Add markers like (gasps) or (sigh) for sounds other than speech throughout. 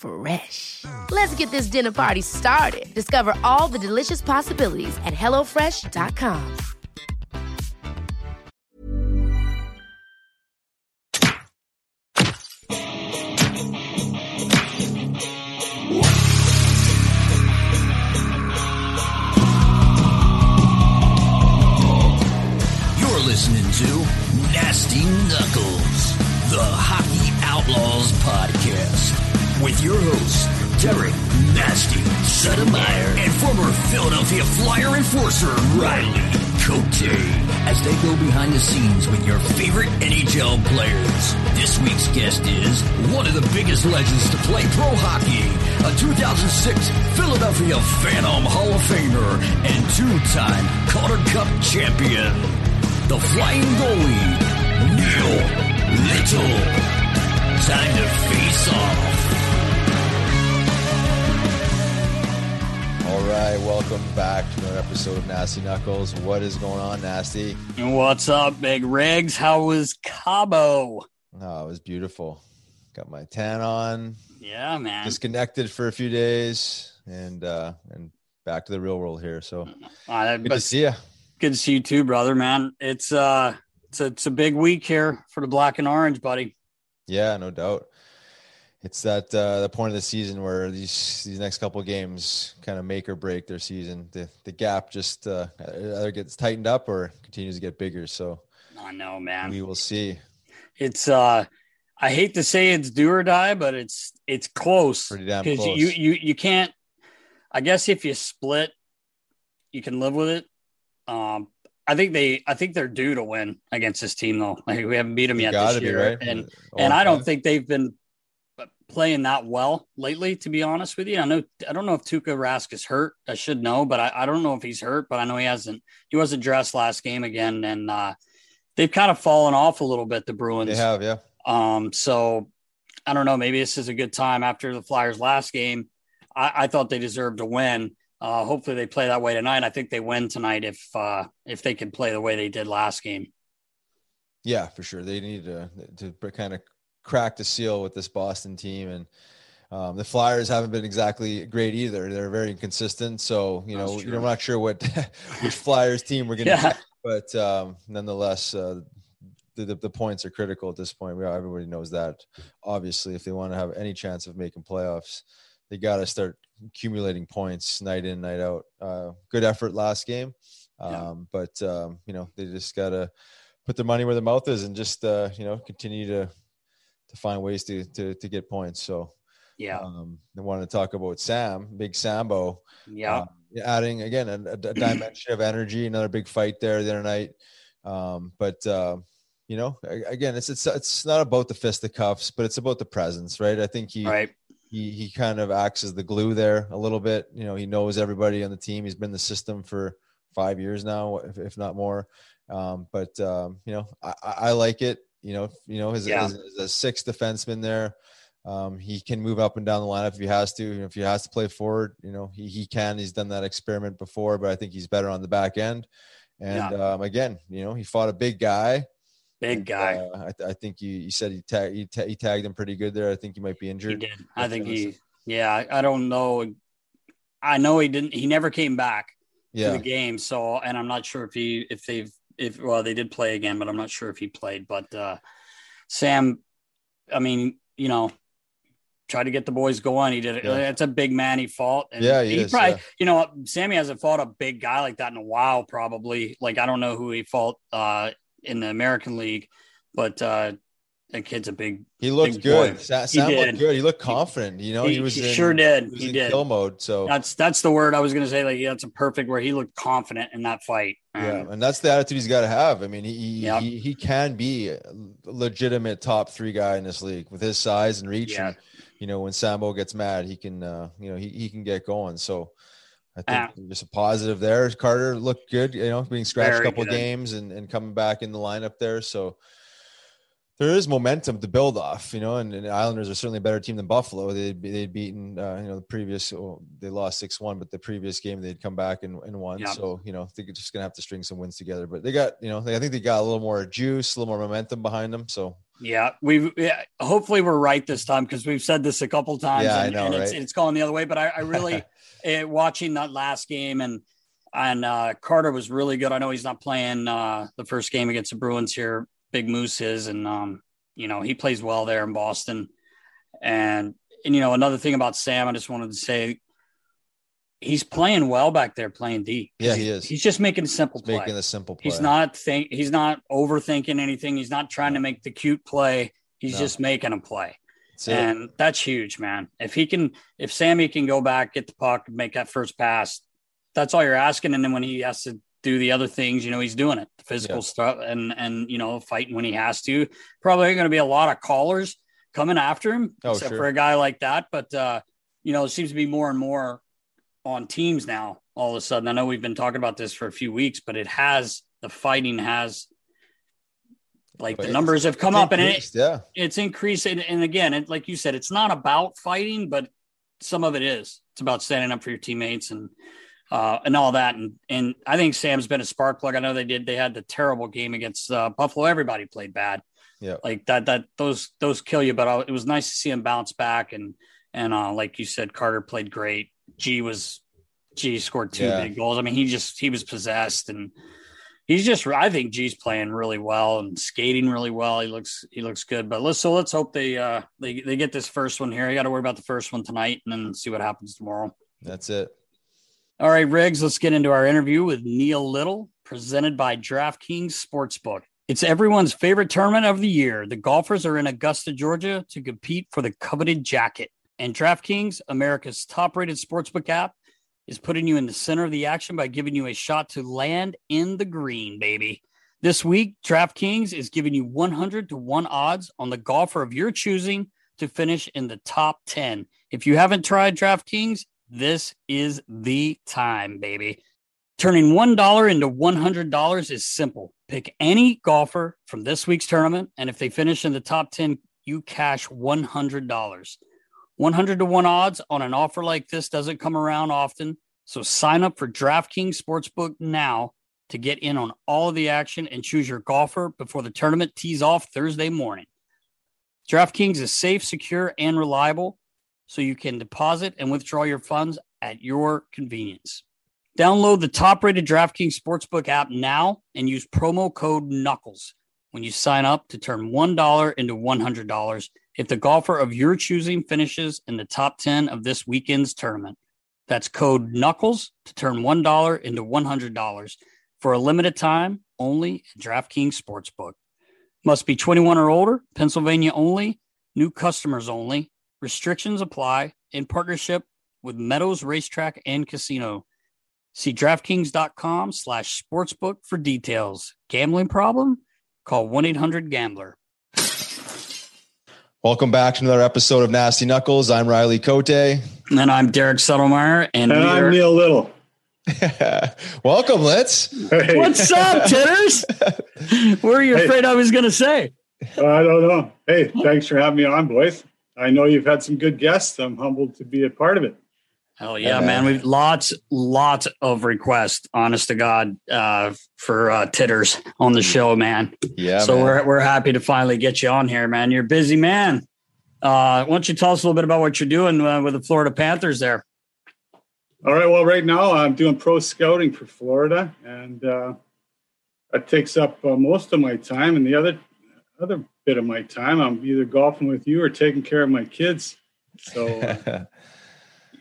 Fresh. Let's get this dinner party started. Discover all the delicious possibilities at hellofresh.com. You're listening to Nasty Knuckles, the Hockey Outlaws podcast, with your hosts, Derek Nasty Settlemeyer and former Philadelphia Flyer enforcer, Riley Cote, as they go behind the scenes with your favorite NHL players. This week's guest is one of the biggest legends to play pro hockey, a 2006 Philadelphia Phantom Hall of Famer and two-time Calder Cup champion the flying goalie, Neil Little. Time to face off. Right, welcome back to another episode of Nasty Knuckles. What is going on, Nasty? What's up, Big Rigs? How was Cabo? Oh, it was beautiful. Got my tan on, Yeah, man. disconnected for a few days, and uh and back to the real world here. So Uh, good to see you. good to see you too, brother, man. It's uh it's a, it's a big week here for the black and orange, buddy. Yeah, no doubt. It's that uh, the point of the season where these these next couple games kind of make or break their season. The the gap just uh, either gets tightened up or continues to get bigger. So I know, man. we will see. It's uh I hate to say it's do or die, but it's it's close. Pretty damn Because close. you you you can't I guess if you split, you can live with it. Um I think they I think they're due to win against this team though. Like we haven't beat them You yet this be year. right. And and I don't think they've been playing that well lately, to be honest with you. I know I don't know if Tuukka Rask is hurt. I should know, but I, I don't know if he's hurt, but I know he hasn't he wasn't dressed last game again. And uh they've kind of fallen off a little bit, the Bruins. they have, yeah. Um, so I don't know. Maybe this is a good time after the Flyers last game. I, I thought they deserved to win. Uh, hopefully they play that way tonight. I think they win tonight if uh, if they can play the way they did last game. Yeah, for sure. They need to to kind of crack a seal with this Boston team, and um, the Flyers haven't been exactly great either. They're very inconsistent. So you know, you're not sure what (laughs) which Flyers team we're gonna Yeah. get, but um, nonetheless, uh, the, the the points are critical at this point. We everybody knows that. Obviously, if they want to have any chance of making playoffs, they got to start accumulating points night in, night out. Uh, good effort last game, um, Yeah. but um, you know they just gotta put their money where their mouth is and just uh, you know continue to to find ways to to, to get points. So Yeah, um, I wanted to talk about Sam, Big Sambo, yeah, um, adding again a, a dimension of energy. Another big fight there the other night, um, but uh, you know, again, it's it's it's not about the fisticuffs, but it's about the presence, right? I think he right. he he kind of acts as the glue there a little bit. You know, he knows everybody on the team. He's been the system for five years now, if, if not more. Um, but um, you know, I, I like it. You know, you know, his, Yeah. a sixth defenseman there. Um, he can move up and down the lineup if he has to. You know, if he has to play forward, you know, he, he can. He's done that experiment before, but I think he's better on the back end. And um, again, you know, he fought a big guy. Big guy. Uh, I, th- I think you, you said he, tag, he, ta- he tagged him pretty good there. I think he might be injured. he did. I think he. Yeah, I- I don't know. I know he didn't. He never came back to the game. So, and I'm not sure if he, if they've, if well, they did play again, but I'm not sure if he played. But uh Sam, I mean, you know, tried to get the boys going. He did it. Yeah. It's a big man. He fought. And Yeah, he is, probably, yeah. you know, Sammy hasn't fought a big guy like that in a while. Probably, like I don't know who he fought uh in the American League, but uh that kid's a big. He looked Big good. boy. Sa- He Sam did. looked good. He looked confident. You know, he, he, was he in, sure did. He, He did. kill mode. So That's that's the word I was going to say. Like, yeah, that's a perfect where he looked confident in that fight. Yeah, and that's the attitude he's got to have. I mean, he he, Yep. he he can be a legitimate top three guy in this league with his size and reach. Yeah. And you know, when Sambo gets mad, he can uh, you know he he can get going. So. I think just a positive there. Carter looked good, you know, being scratched a couple good. games and, and coming back in the lineup there. So there is momentum to build off, you know, and, and the Islanders are certainly a better team than Buffalo. They'd they'd beaten, uh, you know, the previous, oh, they lost 6 1, but the previous game they'd come back and, and won. So, you know, they're just going to have to string some wins together. But they got, you know, they, I think they got a little more juice, a little more momentum behind them. So, Yeah, we've yeah, hopefully we're right this time because we've said this a couple times. Yeah, I know, and it's right? it's going the other way. But I, I really (laughs) eh, watching that last game and and uh, Carter was really good. I know he's not playing uh, the first game against the Bruins here. Big Moose is, and um, you know he plays well there in Boston. And and you know another thing about Sam, I just wanted to say. He's playing well back there, playing D. Yeah, he is. He's just making a simple play. making a simple play. He's not think he's not overthinking anything. He's not trying to make the cute play. He's No. just making a play. That's it. And that's huge, man. If he can if Sammy can go back, get the puck, make that first pass, that's all you're asking. And then when he has to do the other things, you know, he's doing it. The physical Yeah. stuff and and you know, fighting when he has to. Probably gonna be a lot of callers coming after him, Oh, except sure. for a guy like that. But uh, you know, it seems to be more and more on teams now all of a sudden. I know we've been talking about this for a few weeks, but it has the fighting has like But the numbers have come up and it, yeah. it's increased. And, and again, it, like you said, it's not about fighting, but some of it is. It's about standing up for your teammates and uh, and all that. And and I think Sam's been a spark plug. I know they did. They had the terrible game against uh, Buffalo. Everybody played bad Yeah. like that that those those kill you but uh, it was nice to see him bounce back and and uh like you said carter played great g was g scored two Yeah. big goals i mean he just he was possessed and he's just i think g's playing really well and skating really well he looks he looks good but let's so let's hope they uh they, they get this first one here I got to worry about the first one tonight and then see what happens tomorrow That's it. All right, Riggs, let's get into our interview with Neil Little, presented by DraftKings Sportsbook. It's everyone's favorite tournament of the year. The golfers are in Augusta, Georgia to compete for the coveted jacket. And DraftKings, America's top rated sportsbook app, is putting you in the center of the action by giving you a shot to land in the green, baby. This week, DraftKings is giving you 100 to 1 odds on the golfer of your choosing to finish in the top 10. If you haven't tried DraftKings, this is the time, baby. Turning $1 into $100 is simple. Pick any golfer from this week's tournament, and if they finish in the top 10, you cash $100. 100 to 1 odds on an offer like this doesn't come around often. So sign up for DraftKings Sportsbook now to get in on all the action and choose your golfer before the tournament tees off Thursday morning. DraftKings is safe, secure, and reliable, so you can deposit and withdraw your funds at your convenience. Download the top rated DraftKings Sportsbook app now and use promo code KNUCKLES when you sign up to turn $1 into $100 if the golfer of your choosing finishes in the top 10 of this weekend's tournament. That's code KNUCKLES to turn $1 into $100 for a limited time only at DraftKings Sportsbook. Must be 21 or older, Pennsylvania only, new customers only. Restrictions apply in partnership with Meadows Racetrack and Casino. See DraftKings.com slash sportsbook for details. Gambling problem? Call 1 800 Gambler. Welcome back to another episode of Nasty Knuckles. I'm Riley Cote. And I'm Derek Settlemeyer. And, And I'm Neil Little. (laughs) Welcome, Litz. Hey, What's up, Titters? (laughs) what are you Hey. afraid I was going to say? I don't know. Hey, thanks for having me on, boys. I know you've had some good guests. I'm humbled to be a part of it. Hell yeah, Yeah, man. man. We've lots, lots of requests, honest to God, uh, for uh, titters on the show, man. Yeah, so man. we're we're happy to finally get you on here, man. You're a busy man. Uh, why don't you tell us a little bit about what you're doing uh, with the Florida Panthers there? All right. Well, right now I'm doing pro scouting for Florida, and uh, that takes up uh, most of my time. And the other other bit of my time, I'm either golfing with you or taking care of my kids. So (laughs) uh,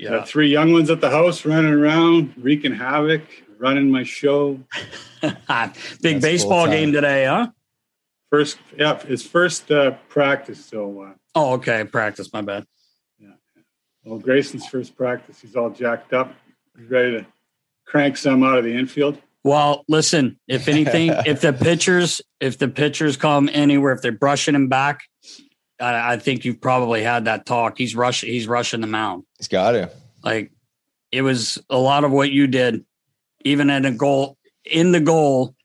got three young ones at the house running around, wreaking havoc, running my show. (laughs) Big That's baseball game today, huh? First, yeah, it's first uh, practice. So, uh, Oh, okay. Practice. My bad. Yeah. Well, Grayson's first practice. He's all jacked up. He's ready to crank some out of the infield. Well, listen. If anything, (laughs) if the pitchers, if the pitchers come anywhere, if they're brushing him back, I, I think you've probably had that talk. He's rushing. He's rushing the mound. He's got to. Like it was a lot of what you did, even in a goal in the goal.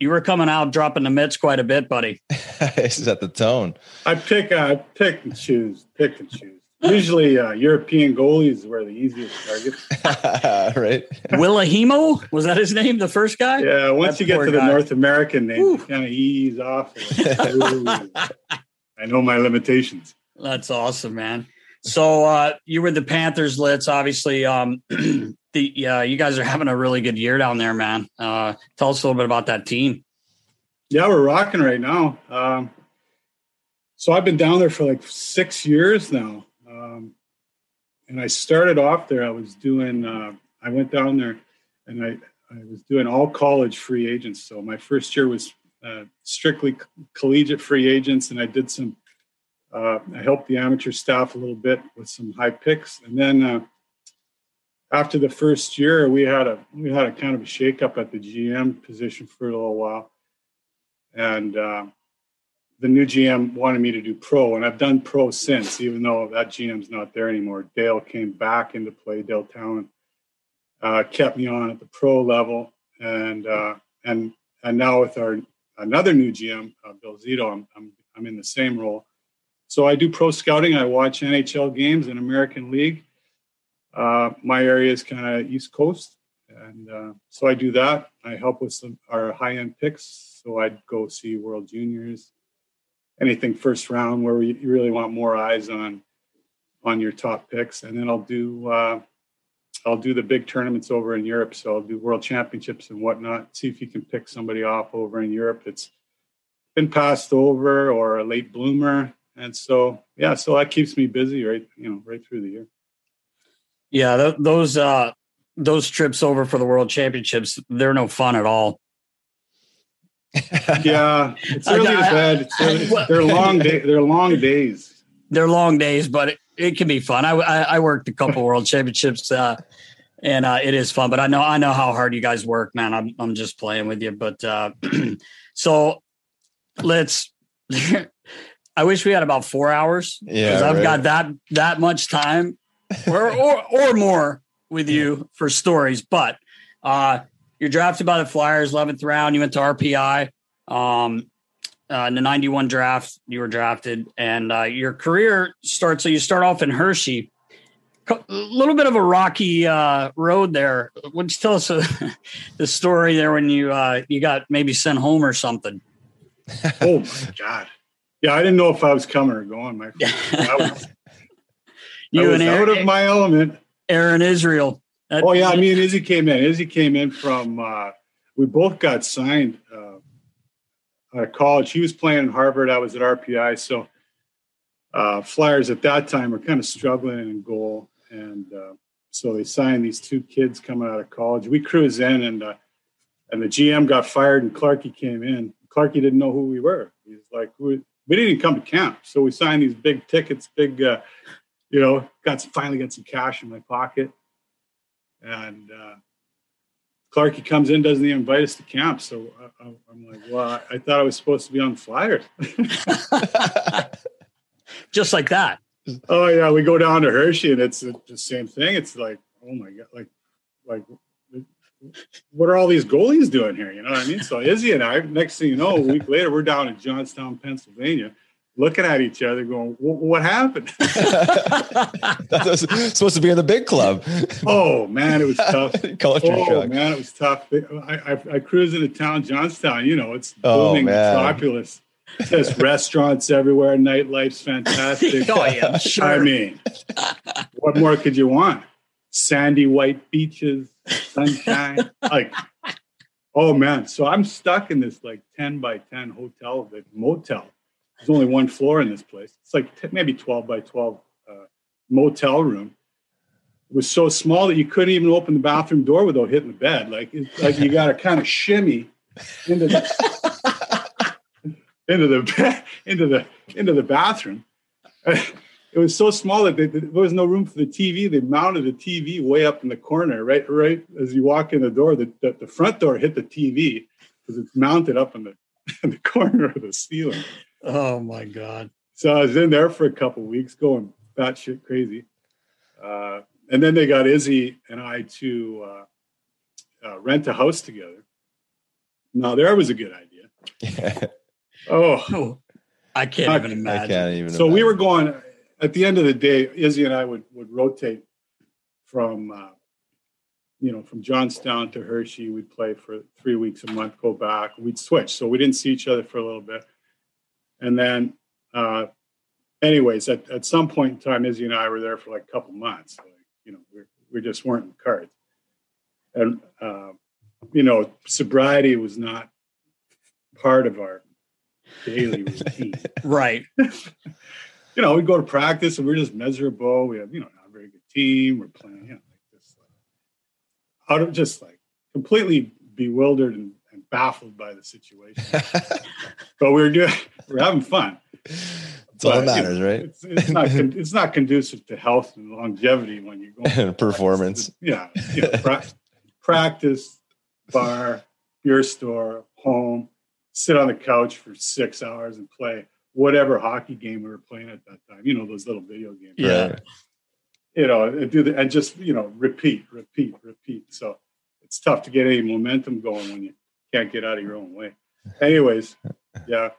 You were coming out dropping the mitts quite a bit, buddy. (laughs) He's at the tone. I pick, I pick and choose, pick and choose. Usually, uh, European goalies were the easiest targets. (laughs) right? Willahimo was that his name? The first guy. Yeah, once That you get poor to the. North American name, you kind of ease off. Like, (laughs) I know my limitations. That's awesome, man. So uh, you were the Panthers Litz, obviously. Um, (clears throat) the uh, you guys are having a really good year down there, man. Uh, tell us a little bit about that team. Yeah, we're rocking right now. Um, so I've been down there for like six years now. And I started off there. I was doing, uh, I went down there and I, I was doing all college free agents. So my first year was uh, strictly co- collegiate free agents. And I did some, uh, I helped the amateur staff a little bit with some high picks. And then uh, after the first year, we had a, we had a kind of a shakeup at the GM position for a little while and uh, the new GM wanted me to do pro, and I've done pro since, even though that GM's not there anymore. Dale came back into play. Dale Tallon uh, kept me on at the pro level, and uh, and and now with our another new GM, uh, Bill Zito, I'm, I'm I'm in the same role. So I do pro scouting. I watch NHL games and American League. Uh, my area is kind of East Coast, and uh, so I do that. I help with some our high end picks. So I'd go see World Juniors, anything first round where you really want more eyes on on your top picks, and then I'll do uh, I'll do the big tournaments over in Europe. So I'll do World Championships and whatnot. See if you can pick somebody off over in Europe that's been passed over or a late bloomer. And so yeah, so that keeps me busy right you know right through the year. Yeah, th- those uh, those trips over for the World Championships, they're no fun at all. Yeah, it's (laughs) really I- bad. It's really, I- they're long day, they're long days. They're long days, but it, it can be fun. I, I, I worked a couple World Championships, uh, and uh, it is fun. But I know I know how hard you guys work, man. I'm I'm just playing with you. But uh, (clears throat) so let's. (laughs) I wish we had about four hours Yeah, because I've right. got that that much time, or or or more with you for stories. But uh, you're drafted by the Flyers, 11th round. You went to RPI. Um, uh, in the 91 draft, you were drafted, and uh, your career starts. So you start off in Hershey. A little bit of a rocky uh, road there. Don't you tell us uh, (laughs) the story there when you uh, you got maybe sent home or something? (laughs) Oh my god! Yeah, I didn't know if I was coming or going. My friend. (laughs) I was, I You was and out of my element. Aaron Israel. That- Oh yeah, me and Izzy came in. Izzy came in from. Uh, we both got signed uh, out of college. He was playing in Harvard. I was at RPI. So uh, Flyers at that time were kind of struggling in goal, and uh, so they signed these two kids coming out of college. We cruised in, and uh, and the GM got fired, and Clarky came in. Clarky didn't know who we were. He's like, we, we didn't even come to camp, so we signed these big tickets, big, uh, you know, got some, finally got some cash in my pocket and uh, Clarky comes in, doesn't even invite us to camp. So I, am like, well, I thought I was supposed to be on the Flyers. (laughs) Just like that. Oh yeah, we go down to Hershey, and it's the same thing. It's like, oh my god, like, like, what are all these goalies doing here? You know what I mean? So Izzy and I, next thing you know, a week later, we're down in Johnstown, Pennsylvania looking at each other, going, "What happened?" (laughs) that was supposed to be in the big club. Oh man, it was tough. (laughs) Culture oh shock. man, it was tough. I, I, I cruised into town, Johnstown. You know, it's oh, booming oh, metropolis. There's restaurants everywhere. Nightlife's fantastic. (laughs) oh yeah, sure. I mean, what more could you want? Sandy white beaches, sunshine. like, oh man. So I'm stuck in this like 10 by 10 hotel, the motel there's only one floor in this place. It's like t- maybe 12 by 12 uh, motel room. It was so small that you couldn't even open the bathroom door without hitting the bed. Like, like you got to kind of shimmy into the into the into the into the bathroom. (laughs) It was so small that they, there was no room for the TV. They mounted a TV way up in the corner, right, right as you walk in the door. The, the, the front door hit the TV because it's mounted up in the (laughs) in the corner of the ceiling. Oh my god! So I was in there for a couple weeks, going batshit crazy, uh, and then they got Izzy and I to uh, uh, rent a house together. Now there was a good idea. oh, (laughs) oh, I can't I, even imagine. I can't even. So imagine. we were going. At the end of the day, Izzy and I would would rotate from uh, you know, from Johnstown to Hershey, we'd play for three weeks a month, go back. We'd switch. So we didn't see each other for a little bit. And then, uh, anyways, at, at some point in time, Izzy and I were there for like a couple months. Like, you know, we we just weren't in the cards. And, uh, you know, sobriety was not part of our daily routine. (laughs) right. (laughs) you know, we go to practice and we're just miserable. We have, you know, not a very good team. We're playing, you know, like this, like, out of just like completely bewildered and baffled by the situation. (laughs) but we're doing, we're having fun. It's all that matters, you know, right? It's, it's not it's not conducive to health and longevity when you go (laughs) going performance. Yeah, you know, pra- (laughs) practice, bar, beer store, home, sit on the couch for six hours and play whatever hockey game we were playing at that time. You know those little video games. Yeah. Right? You know, and do the and just you know repeat, repeat, repeat. So it's tough to get any momentum going when you can't get out of your own way. Anyways, yeah,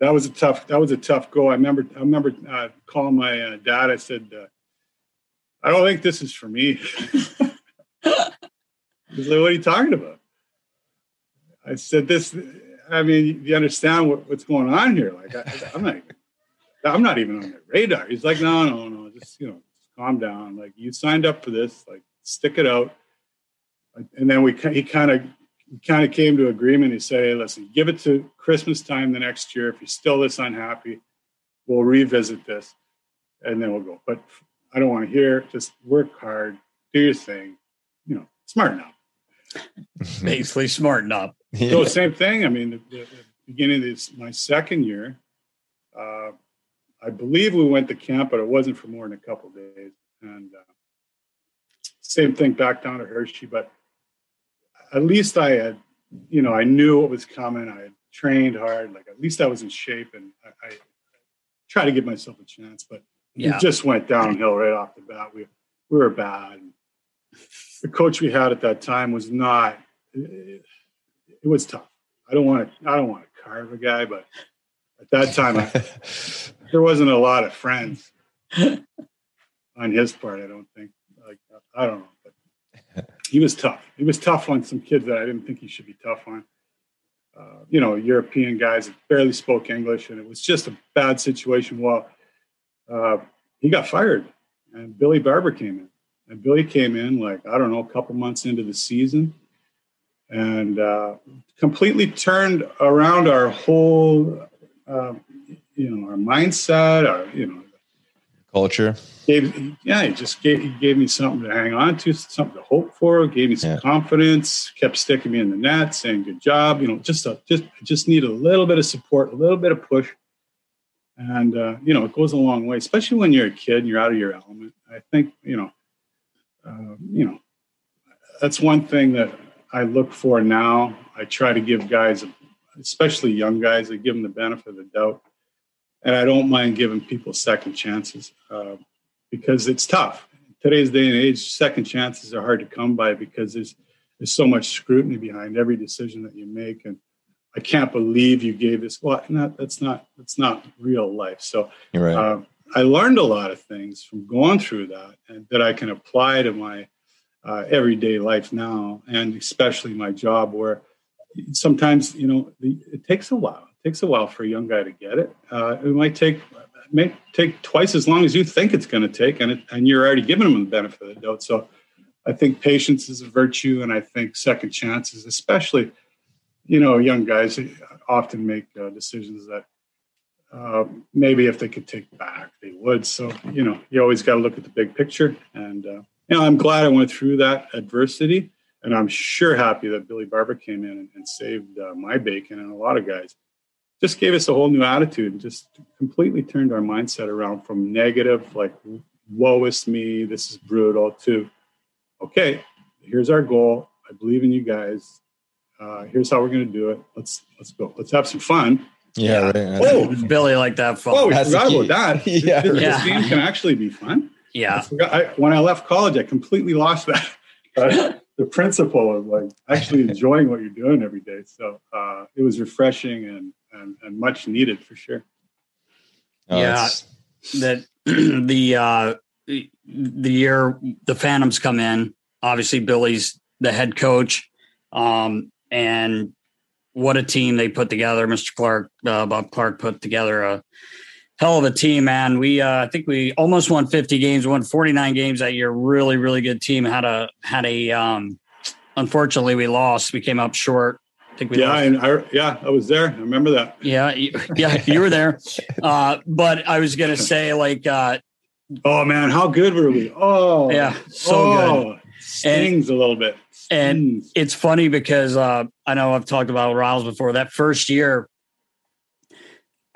that was a tough. That was a tough go. I remember. I remember uh, calling my uh, dad. I said, uh, "I don't think this is for me." (laughs) He's like, "What are you talking about?" I said, "This. I mean, you understand what, what's going on here? Like, I, am not. I'm not even on the radar." He's like, "No, no, no. Just you know, just calm down. Like, you signed up for this. Like, stick it out." And then we he kind of kind of came to agreement. He said, hey, listen, give it to Christmas time the next year. If you're still this unhappy, we'll revisit this and then we'll go. But I don't want to hear, just work hard, do your thing, you know, smarten up. (laughs) Basically, smarten up. Yeah. So, same thing. I mean, the, the, the beginning of this, my second year, uh, I believe we went to camp, but it wasn't for more than a couple days. And uh, same thing back down to Hershey, but at least I had, you know, I knew what was coming. I had trained hard. Like at least I was in shape, and I, I try to give myself a chance. But yeah. it just went downhill right off the bat. We we were bad. The coach we had at that time was not. It, it was tough. I don't want to. I don't want to carve a guy, but at that time, I, (laughs) there wasn't a lot of friends on his part. I don't think. Like I don't know he was tough. He was tough on some kids that I didn't think he should be tough on. Uh, you know, European guys that barely spoke English, and it was just a bad situation. Well, uh, he got fired, and Billy Barber came in. And Billy came in like I don't know, a couple months into the season, and uh, completely turned around our whole, uh, you know, our mindset, our you know, culture. Gave, yeah, he just gave, he gave me something to hang on to, something to hope for. Gave me some yeah. confidence. Kept sticking me in the net, saying "good job." You know, just a, just just need a little bit of support, a little bit of push, and uh, you know, it goes a long way, especially when you're a kid and you're out of your element. I think you know, uh, you know, that's one thing that I look for now. I try to give guys, especially young guys, I give them the benefit of the doubt, and I don't mind giving people second chances uh, because it's tough. In today's day and age, second chances are hard to come by because there's there's so much scrutiny behind every decision that you make, and I can't believe you gave this. Well, not, that's not that's not real life. So right. uh, I learned a lot of things from going through that, and that I can apply to my uh, everyday life now, and especially my job, where sometimes you know the, it takes a while. Takes a while for a young guy to get it. Uh, it might take may take twice as long as you think it's going to take, and it, and you're already giving them the benefit of the doubt. So, I think patience is a virtue, and I think second chances, especially you know, young guys often make uh, decisions that uh, maybe if they could take back, they would. So, you know, you always got to look at the big picture. And, uh, you know, I'm glad I went through that adversity. And I'm sure happy that Billy Barber came in and, and saved uh, my bacon and a lot of guys. Just gave us a whole new attitude and just completely turned our mindset around from negative, like, woe is me, this is brutal, to, okay, here's our goal. I believe in you guys. Uh, here's how we're going to do it. Let's let's go. Let's have some fun. yeah, right. Oh, Billy like that fun. Oh, we That's forgot about that. (laughs) Yeah, This, this game can actually be fun. I yeah. forgot, I, when I left college, I completely lost that. Uh, (laughs) the principle of like actually enjoying what you're doing every day. So uh, it was refreshing and, and and much needed for sure. Oh, Yeah. that (clears throat) the uh the year the phantoms come in obviously billy's the head coach um and what a team they put together mr clark uh, bob clark put together a hell of a team man we uh i think we almost won 50 games won 49 games that year really really good team had a had a um unfortunately we lost we came up short i think we Yeah, lost and I yeah I was there. I remember that. yeah you- yeah you were there (laughs) uh but i was gonna say like uh Oh man, how good were we? Oh Yeah, so good. good. Stings a little bit. And it's funny because uh, I know I've talked about Riles before. That first year,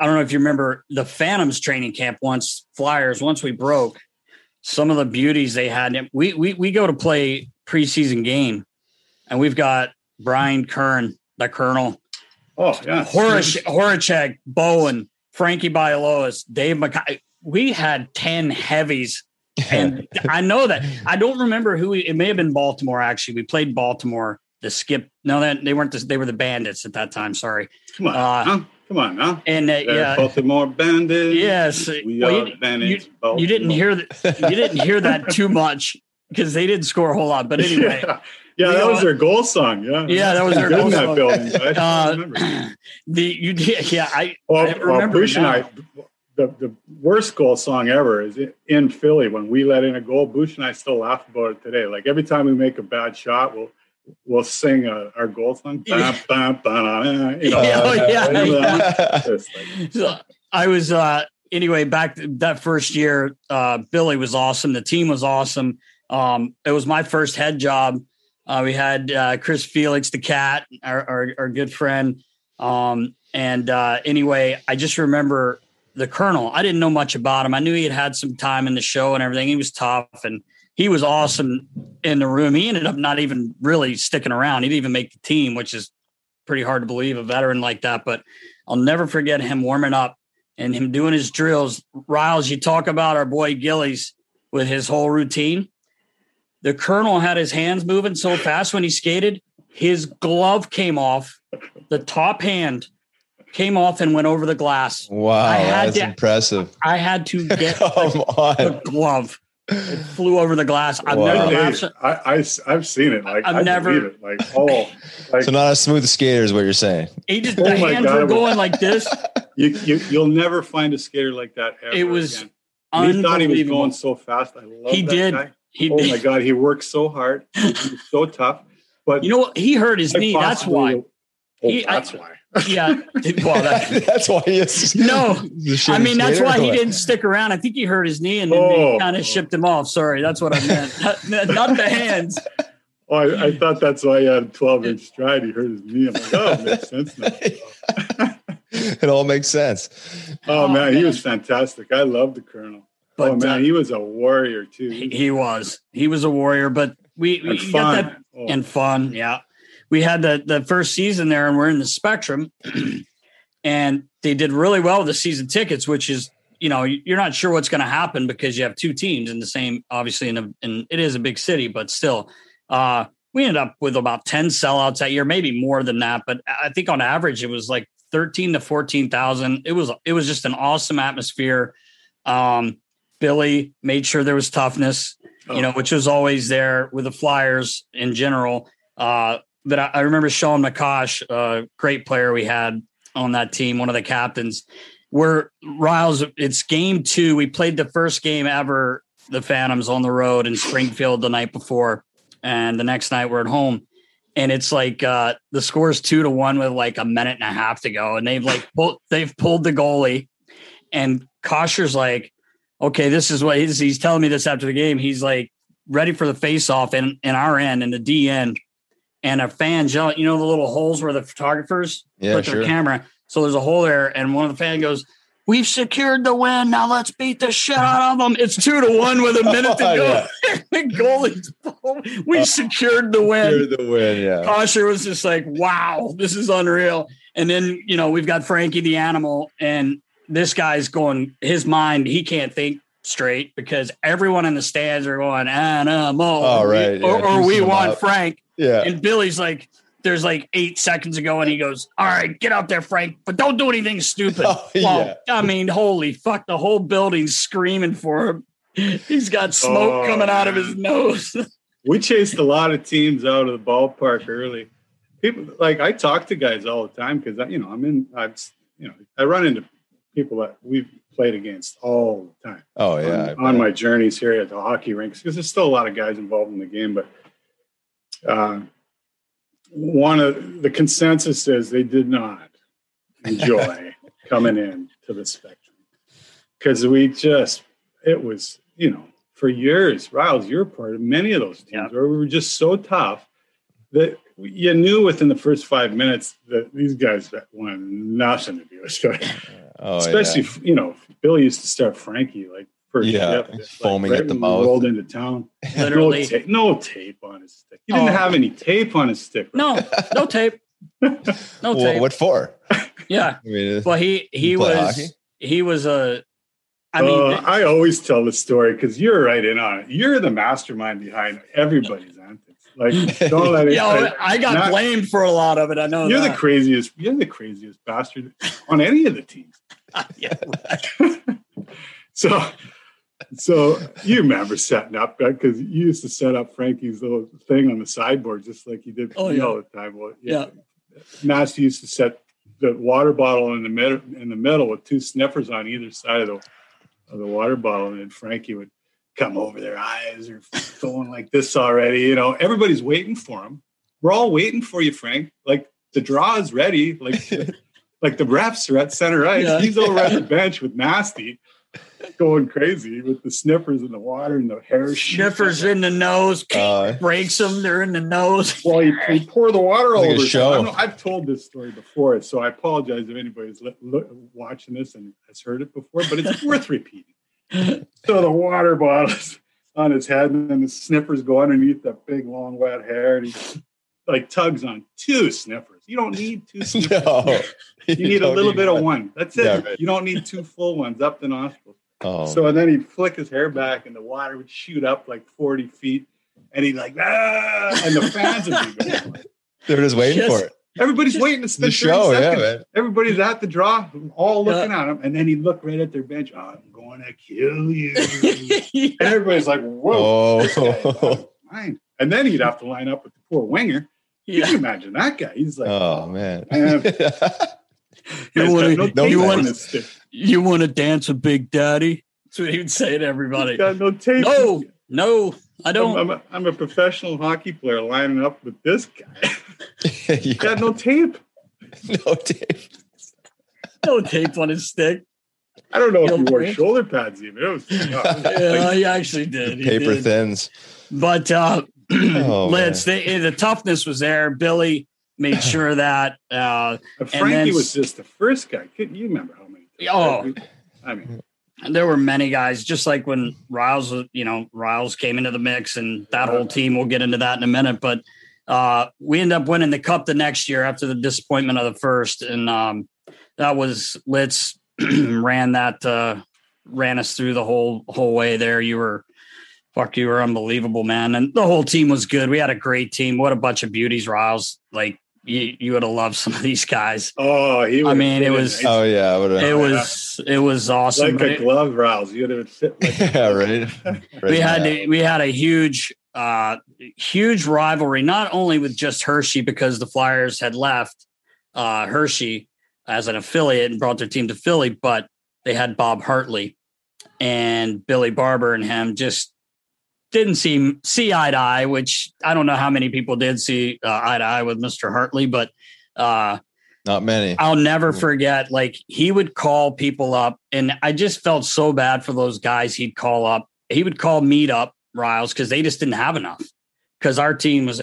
I don't know if you remember the Phantoms training camp once Flyers once we broke some of the beauties they had. We we we go to play preseason game, and we've got Brian Kern, the Colonel, oh yeah, Horich, Horacek, Bowen, Frankie Bialowas, Dave McKay. We had ten heavies (laughs) and I know that I don't remember who we, it may have been Baltimore. Actually, we played Baltimore. The skip. No, that they weren't. The, they were the Bandits at that time. Sorry. Come on, uh, huh? come on, huh? And uh, yeah, Baltimore Bandits. yes. we Well, are you, Bandits. you- you didn't hear that. You didn't hear that too much because they didn't score a whole lot. But (laughs) anyway, yeah, yeah that was their goal song. Yeah, Yeah, that was their goal song. building. Uh, remember. (clears throat) the you. Yeah, I. Well, I well remember now. I, the, the worst goal song ever is in Philly when we let in a goal. Bush and I still laugh about it today. Like every time we make a bad shot, we'll we'll sing uh, our goal song. (laughs) Yeah. You know, (laughs) Yeah, oh, yeah, remember yeah. one? Like- So I was uh anyway back that first year. Uh, Billy was awesome. The team was awesome. Um, it was my first head job. Uh, we had uh, Chris Felix, the cat, our, our, our good friend. Um, and uh, anyway, I just remember the colonel. I didn't know much about him. I knew he had had some time in the show and everything. He was tough and he was awesome in the room. He ended up not even really sticking around. He didn't even make the team, which is pretty hard to believe a veteran like that. But I'll never forget him warming up and him doing his drills. Riles, you talk about our boy Gillies with his whole routine. The colonel had his hands moving so fast when he skated, his glove came off, the top hand came off and went over the glass. Wow, that's to- impressive. I had to (laughs) get Come the on. (laughs) glove. It flew over the glass. I've Wow. never laughed. so- I, I, have seen it. Like I've I never- believe it. Like oh, (laughs) like So not a smooth skater is what you're saying. He just Oh the my hands God, were it was- going like this. you, you you'll never find a skater like that ever. It was again. He thought he was going so fast. I love He that did. Guy. He oh did. my (laughs) god, he worked so hard. He (laughs) was so tough. But You know what? He hurt his quite knee. That's why. Oh, He- I- that's why. (laughs) Yeah. Well, that, that's why he is. No, I mean, that's why he didn't stick around. I think he hurt his knee and then Oh. they kind of shipped him off. Sorry, that's what I meant. not, not the hands. Oh, I, I thought that's why he had a 12 inch stride. He hurt his knee. I'm like, oh, it makes sense now. it all makes sense. Oh, Oh, man, he oh, was fantastic. I love the Colonel. But oh man, uh, he was a warrior too. he, he was. He was a warrior, but we, we and you got fun. that Oh, and fun. Yeah. we had the the first season there, and we're in the Spectrum, (clears throat) and they did really well with the season tickets, which is you know you're not sure what's going to happen because you have two teams in the same, obviously in a in it is a big city, but still. Uh, we ended up with about 10 sellouts that year, maybe more than that. But I think on average, it was like 13 to 14,000. It was, it was just an awesome atmosphere. Um, Billy made sure there was toughness, you know, which was always there with the Flyers in general. Uh, but I, I remember Sean McCosh, a great player we had on that team, one of the captains. We're Riles, it's game two. We played the first game ever, the Phantoms on the road in Springfield the night before and the next night we're at home and it's like uh the score is two to one with like a minute and a half to go and they've like pulled they've pulled the goalie and Kosher's like okay this is what he's, he's telling me this after the game he's like ready for the face off in, in our end and the D end and a fan yelling you know the little holes where the photographers Yeah, put sure. their camera so there's a hole there and one of the fan goes We've secured the win. Now let's beat the shit out of them. It's two to one with a (laughs) minute to go. (laughs) the goalie's we uh, secured the win. You're the win, yeah. Kosher was just like, wow, this is unreal. And then, you know, we've got Frankie the animal, and this guy's going, his mind, he can't think straight because everyone in the stands are going, animal. Oh, right, yeah, Or, or we want up. Frank. Yeah. And Billy's like, there's like eight seconds ago, and he goes, All right, get out there, Frank, but don't do anything stupid. (laughs) Oh, well, I mean, holy fuck, the whole building's screaming for him. He's got smoke Oh, coming out of his nose. (laughs) we chased a lot of teams out of the ballpark early. People like I talk to guys all the time because you know I'm in. I've you know I run into people that we've played against all the time Oh yeah. on, on my journeys here at the hockey rinks because there's still a lot of guys involved in the game. But uh, one of the consensus is they did not (laughs) enjoy coming in to the spectrum because we just it was you know for years riles you're part of many of those teams Yeah. where we were just so tough that you knew within the first five minutes that these guys that wanted nothing to do with it oh, especially yeah. f- you know Billy used to start Frankie like first Yeah, shift, foaming right at the mouth. rolled into town. (laughs) Literally. no, ta- no tape on his stick. He didn't Oh. have any tape on his stick. No, no tape. No (laughs) Well, tape. what for? Yeah. (laughs) I mean, Well, he he was hockey? he was a. I mean, Uh, I always tell the story because you're right in on it. You're the mastermind behind everybody's antics. Like, don't let it. yeah, I got not- blamed for a lot of it. I know You're the craziest. You're the craziest bastard on any of the teams. (laughs) yeah, (laughs) So, so you remember setting up because you used to set up Frankie's little thing on the sideboard just like you did Oh, yeah. all the time. Well, Yeah. Master used to set the water bottle in the middle in the middle with two sniffers on either side of the of the water bottle, and then Frankie would come over. Their eyes are going like this already. You know, everybody's waiting for him. We're all waiting for you, Frank. Like the draw is ready. Like (laughs) like the refs are at center ice. Yeah. He's over at the (laughs) bench with Nasty, going crazy with the sniffers in the water and the hair. sniffers in the nose, Uh, (laughs) breaks them. They're in the nose. (laughs) Well, you, you pour the water all Like over. his- show. i know i've told this story before, so I apologize if anybody's li- lo- watching this and has heard it before, but it's worth repeating. So the water bottle's on his head, and then the sniffers go underneath that big, long, wet hair, and he like tugs on two sniffers. You don't need two (laughs) sniffers. no. (laughs) You need a little need bit of one. one. That's it. Yeah, right. You don't need two full ones up the nostrils. Oh, So and then he'd flick his hair back, and the water would shoot up like forty feet, and he'd like ah, and the fans would be (laughs) going. they're just waiting Just- for it. Everybody's waiting to spend The show, 30 yeah, man. Everybody's at the draw, all looking at him, and then he'd look right at their bench. "Oh, I'm going to kill you. and everybody's like, "Whoa!" this guy's out Oh, mind. And then he'd have to line up with the poor winger. Can yeah. you imagine that guy? He's like, oh man. Man. You wanna- no no you wanna- You want to dance with Big Daddy? That's what he would say to everybody. Got no tape. No, no, I don't. I'm, a, I'm a professional hockey player lining up with this guy. (laughs) (laughs) you He got no tape. (laughs) no tape. No tape on his stick. I don't know if he wore shoulder pads even. It was, Yeah, he actually did. He Paper did. thins. But uh, Oh, Lids, the, the toughness was there. Billy made (laughs) sure that. Uh, But Frankie then- was just the first guy. Couldn't you remember how many? Oh. I mean, there were many guys, just like when Riles, you know, Riles came into the mix, and that whole team. We'll get into that in a minute. But uh, we end up winning the cup the next year after the disappointment of the first, and um, that was Litz (clears throat) ran that uh, ran us through the whole whole way there. You were fuck, you were unbelievable, man, and the whole team was good. We had a great team. What a bunch of beauties, Riles. Like you, you would have loved some of these guys. Oh, he. I mean, it was. Oh yeah, it was. It was awesome. Like a glove rouse. You would have fit. Like (laughs) yeah, right. right. (laughs) We had to, we had a huge, uh, huge rivalry, not only with just Hershey because the Flyers had left uh, Hershey as an affiliate and brought their team to Philly, but they had Bob Hartley and Billy Barber and him just didn't see see eye to eye, which I don't know how many people did see uh, eye to eye with Mr. Hartley, but uh, not many. I'll never forget. Like he would call people up, and I just felt so bad for those guys. He'd call up. He would call meet up Riles because they just didn't have enough. Because our team was,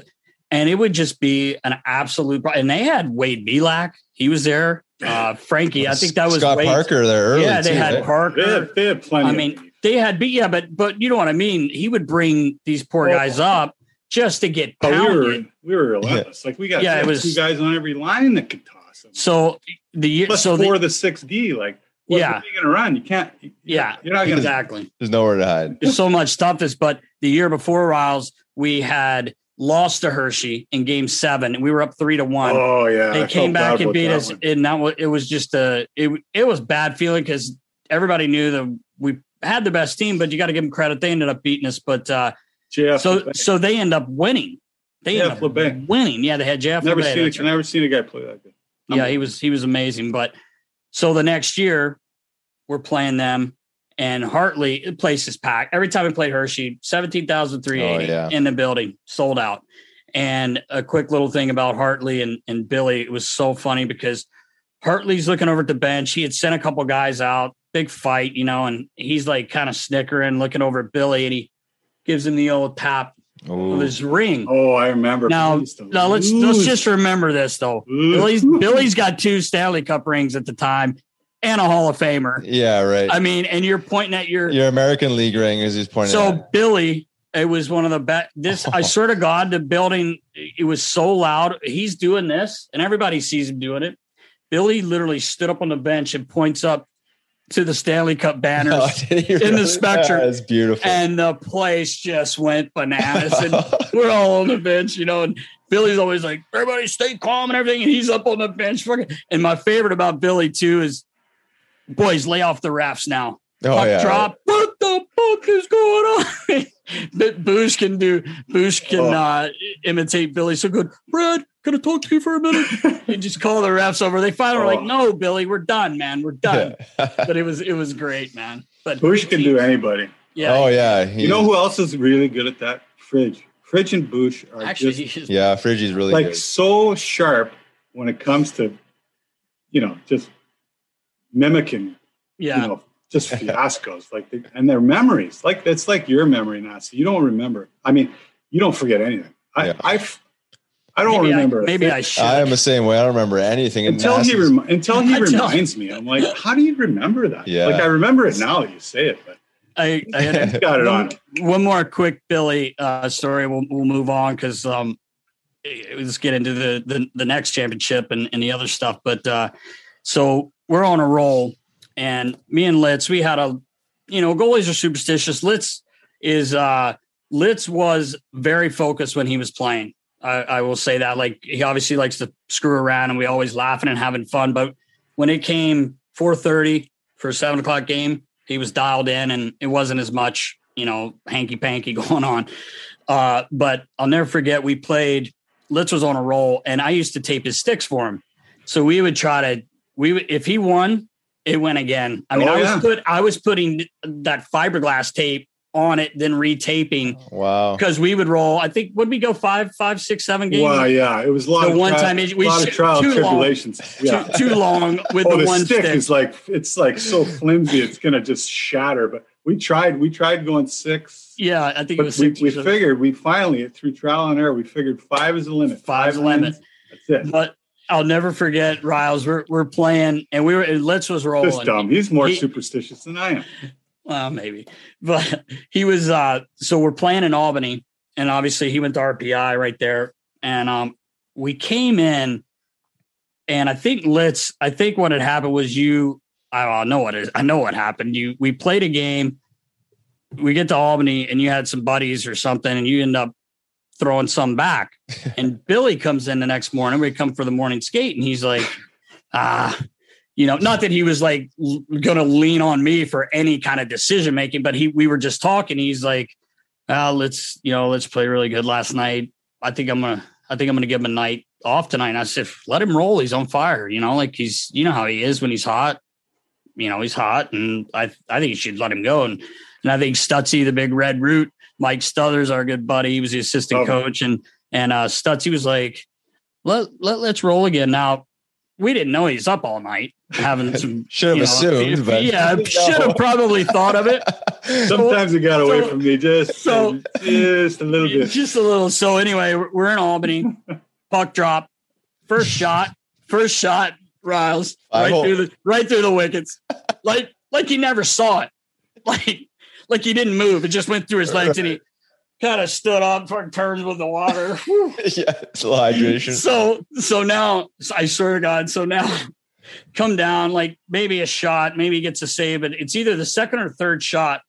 and it would just be an absolute. And they had Wade Belak. He was there. Uh, Frankie, I think that was Scott Wade. Parker there. Early yeah, they too, had right? Parker. They had, they had plenty. I mean, they had, but yeah, but but you know what I mean. He would bring these poor Oh. guys up just to get but we were we were relentless. Like we got Yeah, it was- two guys on every line that could toss them. So the year, Plus so four the, the six D. Like, what, Yeah. what are you going to run? You can't. yeah, you're not going to. exactly. There's nowhere to hide. There's so much toughness. But the year before Riles, we had lost to Hershey in Game Seven, and we were up three to one. Oh yeah, they I came back and beat us, one. and that was it was just a it it was bad feeling because everybody knew that we had the best team, but you got to give them credit. They ended up beating us, but uh, JF so Labbé. so they end up winning. They JF end up Labbé. winning. Yeah, they had Jeff. never Labbé, seen that's a, never seen a guy play that good. yeah, he was he was amazing. But so the next year, we're playing them, and Hartley the place is packed. Every time we played Hershey, seventeen thousand three eighty Oh, yeah. in the building, sold out. And a quick little thing about Hartley and, and Billy, it was so funny because Hartley's looking over at the bench. He had sent a couple guys out, big fight, you know, and he's like kind of snickering, looking over at Billy, and he gives him the old tap Ooh. of his ring. Oh, I remember. Now, We used to now let's let's just remember this though. Lose. Billy's Billy's got two Stanley Cup rings at the time and a Hall of Famer. Yeah, right. I mean, and you're pointing at your Your American League ring as he's pointing at so at. Billy. It was one of the best. This I swear to God, the building it was so loud. He's doing this, and everybody sees him doing it. Billy literally stood up on the bench and points up to the Stanley Cup banners, (laughs) Oh, in the really? spectrum. That's beautiful. and the place just went bananas. And (laughs) we're all on the bench, you know, and Billy's always like, everybody stay calm and everything. And he's up on the bench. Fucking. And my favorite about Billy, too, is boys, lay off the refs now. oh Puck yeah. drop. What the fuck is going on? (laughs) but Boosh can do, Boosh can Oh. uh, imitate Billy so good. Brad, can I talk to you for a minute? (laughs) he just call the refs over. They finally were like, Oh. no, Billy, we're done, man. We're done. Yeah. (laughs) But it was, it was great, man. But Bush can do anybody. Yeah. oh yeah. You know who else is really good at that? Fridge. Fridge and Bush are Actually, just he is- Yeah, Friggy's really like good. so sharp when it comes to, you know, just mimicking, yeah. you know, just fiascos. Like, they, and their memories, like it's like your memory, Nancy. You don't remember. I mean, you don't forget anything. I, Yeah. I, I don't maybe remember. I, a maybe. I should. I am the same way. I don't remember anything. Until he rem- until he Until- reminds me. I'm like, how do you remember that? Yeah. Like I remember it now you say it, but I, I had (laughs) a- got it on. one, one more quick Billy uh, story. We'll, we'll move on because um, eh, let's get into the, the the next championship and, and the other stuff. But uh, so we're on a roll, and me and Litz, we had a, you know, goalies are superstitious. Litz is uh, Litz was very focused when he was playing. I, I will say that. Like he obviously likes to screw around, and we always laughing and having fun. But when it came 4:30 for a seven o'clock game, he was dialed in, and it wasn't as much, you know, hanky panky (laughs) going on. Uh, but I'll never forget we played. Litz was on a roll, and I used to tape his sticks for him. So we would try to we would if he won, it went again. I mean, Oh, I was put I was putting that fiberglass tape on it, than retaping Wow. because we would roll. I think would we go five, five, six, seven games? Well, yeah, it was a lot The of one tri- time he- we lot of trial too long. tribulations. Yeah. too, too long with (laughs) oh, the, the one stick, stick. is like it's like so flimsy, it's gonna just shatter. But we tried, we tried going six. yeah, I think it was we, six. we or figured we finally through trial and error we figured five is the limit. Five's the limit. That's it. But I'll never forget Riles. We're we're playing, and we were. and Litz was rolling. Just dumb. He's more He- superstitious than I am. Well, maybe, but he was. uh So we're playing in Albany, and obviously he went to RPI right there. and um, we came in, and I think let's. I think what had happened was you. I know what is. I know what happened. You we played a game. We get to Albany, and you had some buddies or something, and you end up throwing some back. (laughs) and Billy comes in the next morning. We come for the morning skate, and he's like, ah, you know, not that he was like l- gonna lean on me for any kind of decision making, but he we were just talking. He's like, uh, let's, you know, let's play really good last night. I think I'm gonna I think I'm gonna give him a night off tonight. And I said, let him roll. He's on fire, you know, like he's you know how he is when he's hot. You know, he's hot, and I I think you should let him go. And and I think Stutzy, the big red root, Mike Stothers, our good buddy, he was the assistant Oh. coach, and and uh Stutzy was like, let, let let's roll again. Now we didn't know he's up all night having (laughs) some Should have you know, assumed, but yeah, No. (laughs) should have probably thought of it. (laughs) Sometimes it got away so- from me just so- uh, just a little bit. Just a little. So anyway, we're we're in Albany. Puck drop. First shot. First shot. Riles right through the right through the wickets. Like like he never saw it. Like like he didn't move. It just went through his legs, and he kind of stood up, fucking turns with the water. (laughs) Yeah, it's a little hydration. so so now I swear to God, so now come down like maybe a shot, maybe gets a save, but it's either the second or third shot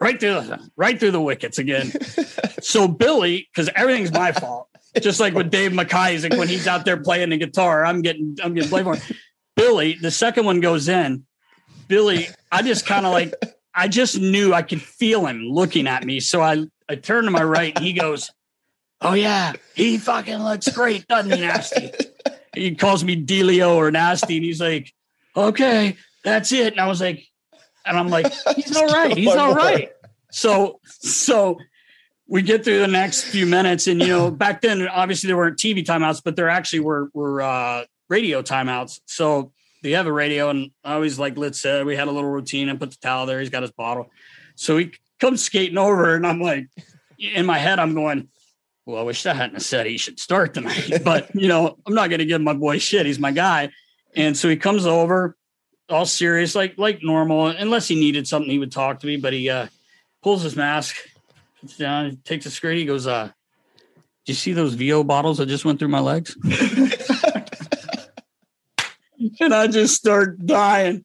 right through the right through the wickets again. (laughs) so Billy, because everything's my fault, just like with Dave McIsaac when he's out there playing the guitar, I'm getting I'm getting played for. him. Billy, the second one goes in. Billy, I just kind of like I just knew I could feel him looking at me. So I I turn to my right and he goes, Oh yeah, he fucking looks great, doesn't he, Nasty? He calls me Delio or Nasty, and he's like, Okay, that's it. And I was like, and I'm like, (laughs) he's all right, he's all right. So so we get through the next few minutes, and you know, back then obviously there weren't TV timeouts, but there actually were were uh, radio timeouts. So they have a radio, and I always like Lit said, we had a little routine and put the towel there. He's got his bottle, so he comes skating over, and I'm like, in my head, I'm going. Well, I wish I hadn't said he should start tonight, (laughs) but you know, I'm not going to give my boy shit. He's my guy, and so he comes over, all serious, like like normal. Unless he needed something, he would talk to me. But he uh, pulls his mask, down, takes a screen. He goes, "Uh, do you see those VO bottles that just went through my legs?" (laughs) and I just start dying.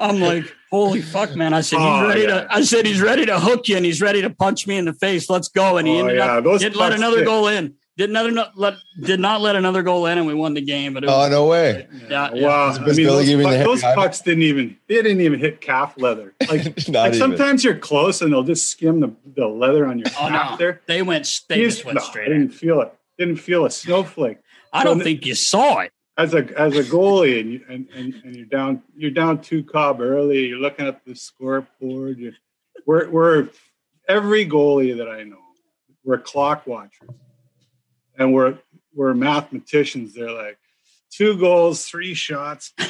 I'm like, "Holy fuck, man!" I said, "He's Oh, ready yeah. to." I said, "He's ready to hook you, and he's ready to punch me in the face. Let's go!" And he Oh, ended yeah, up those didn't let another hit. goal in. Did another not let did not let another goal in, and we won the game. But it oh no way! yeah, yeah. Wow, I mean, those, giving puck- those pucks didn't even they didn't even hit calf leather. (laughs) Like, like sometimes you're close and they'll just skim the, the leather on your Oh calf no, there. they went. They You- just went no, straight. I didn't feel it. Didn't feel a snowflake. I don't So- think you saw it. As a as a goalie and you, and, and, and you're down you're down two cob early. You're looking at the scoreboard. You, we're we're every goalie that I know. We're clock watchers, and we're we're mathematicians. They're like two goals, three shots. (laughs)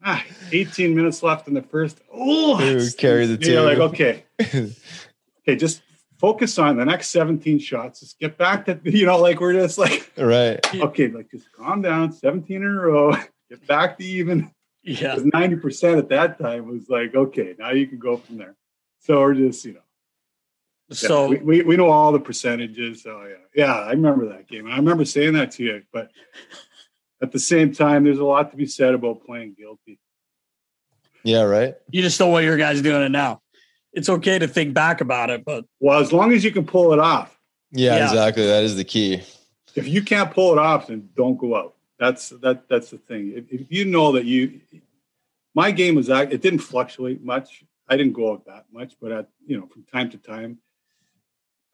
Ah, 18 minutes left in the first. Oh, carry the team. You're like, okay, (laughs) okay, just focus on the next 17 shots. Just get back to, (laughs) you know, like we're just like, right. (laughs) okay, like just calm down, 17 in a row, (laughs) get back to even. Yeah, Because 90% at that time was like, okay, now you can go from there. So we're just, you know, yeah, so we, we, we know all the percentages. So yeah, yeah, I remember that game. And I remember saying that to you, but at the same time, there's a lot to be said about playing guilty. Yeah, right. you just know what your guys doing it now. It's okay to think back about it, but Well, as long as you can pull it off. Yeah, Yeah. exactly. That is the key. if you can't pull it off, then don't go out. That's that. That's the thing. If, if you know that you, my game was that It didn't fluctuate much. I didn't go out that much, but at you know from time to time,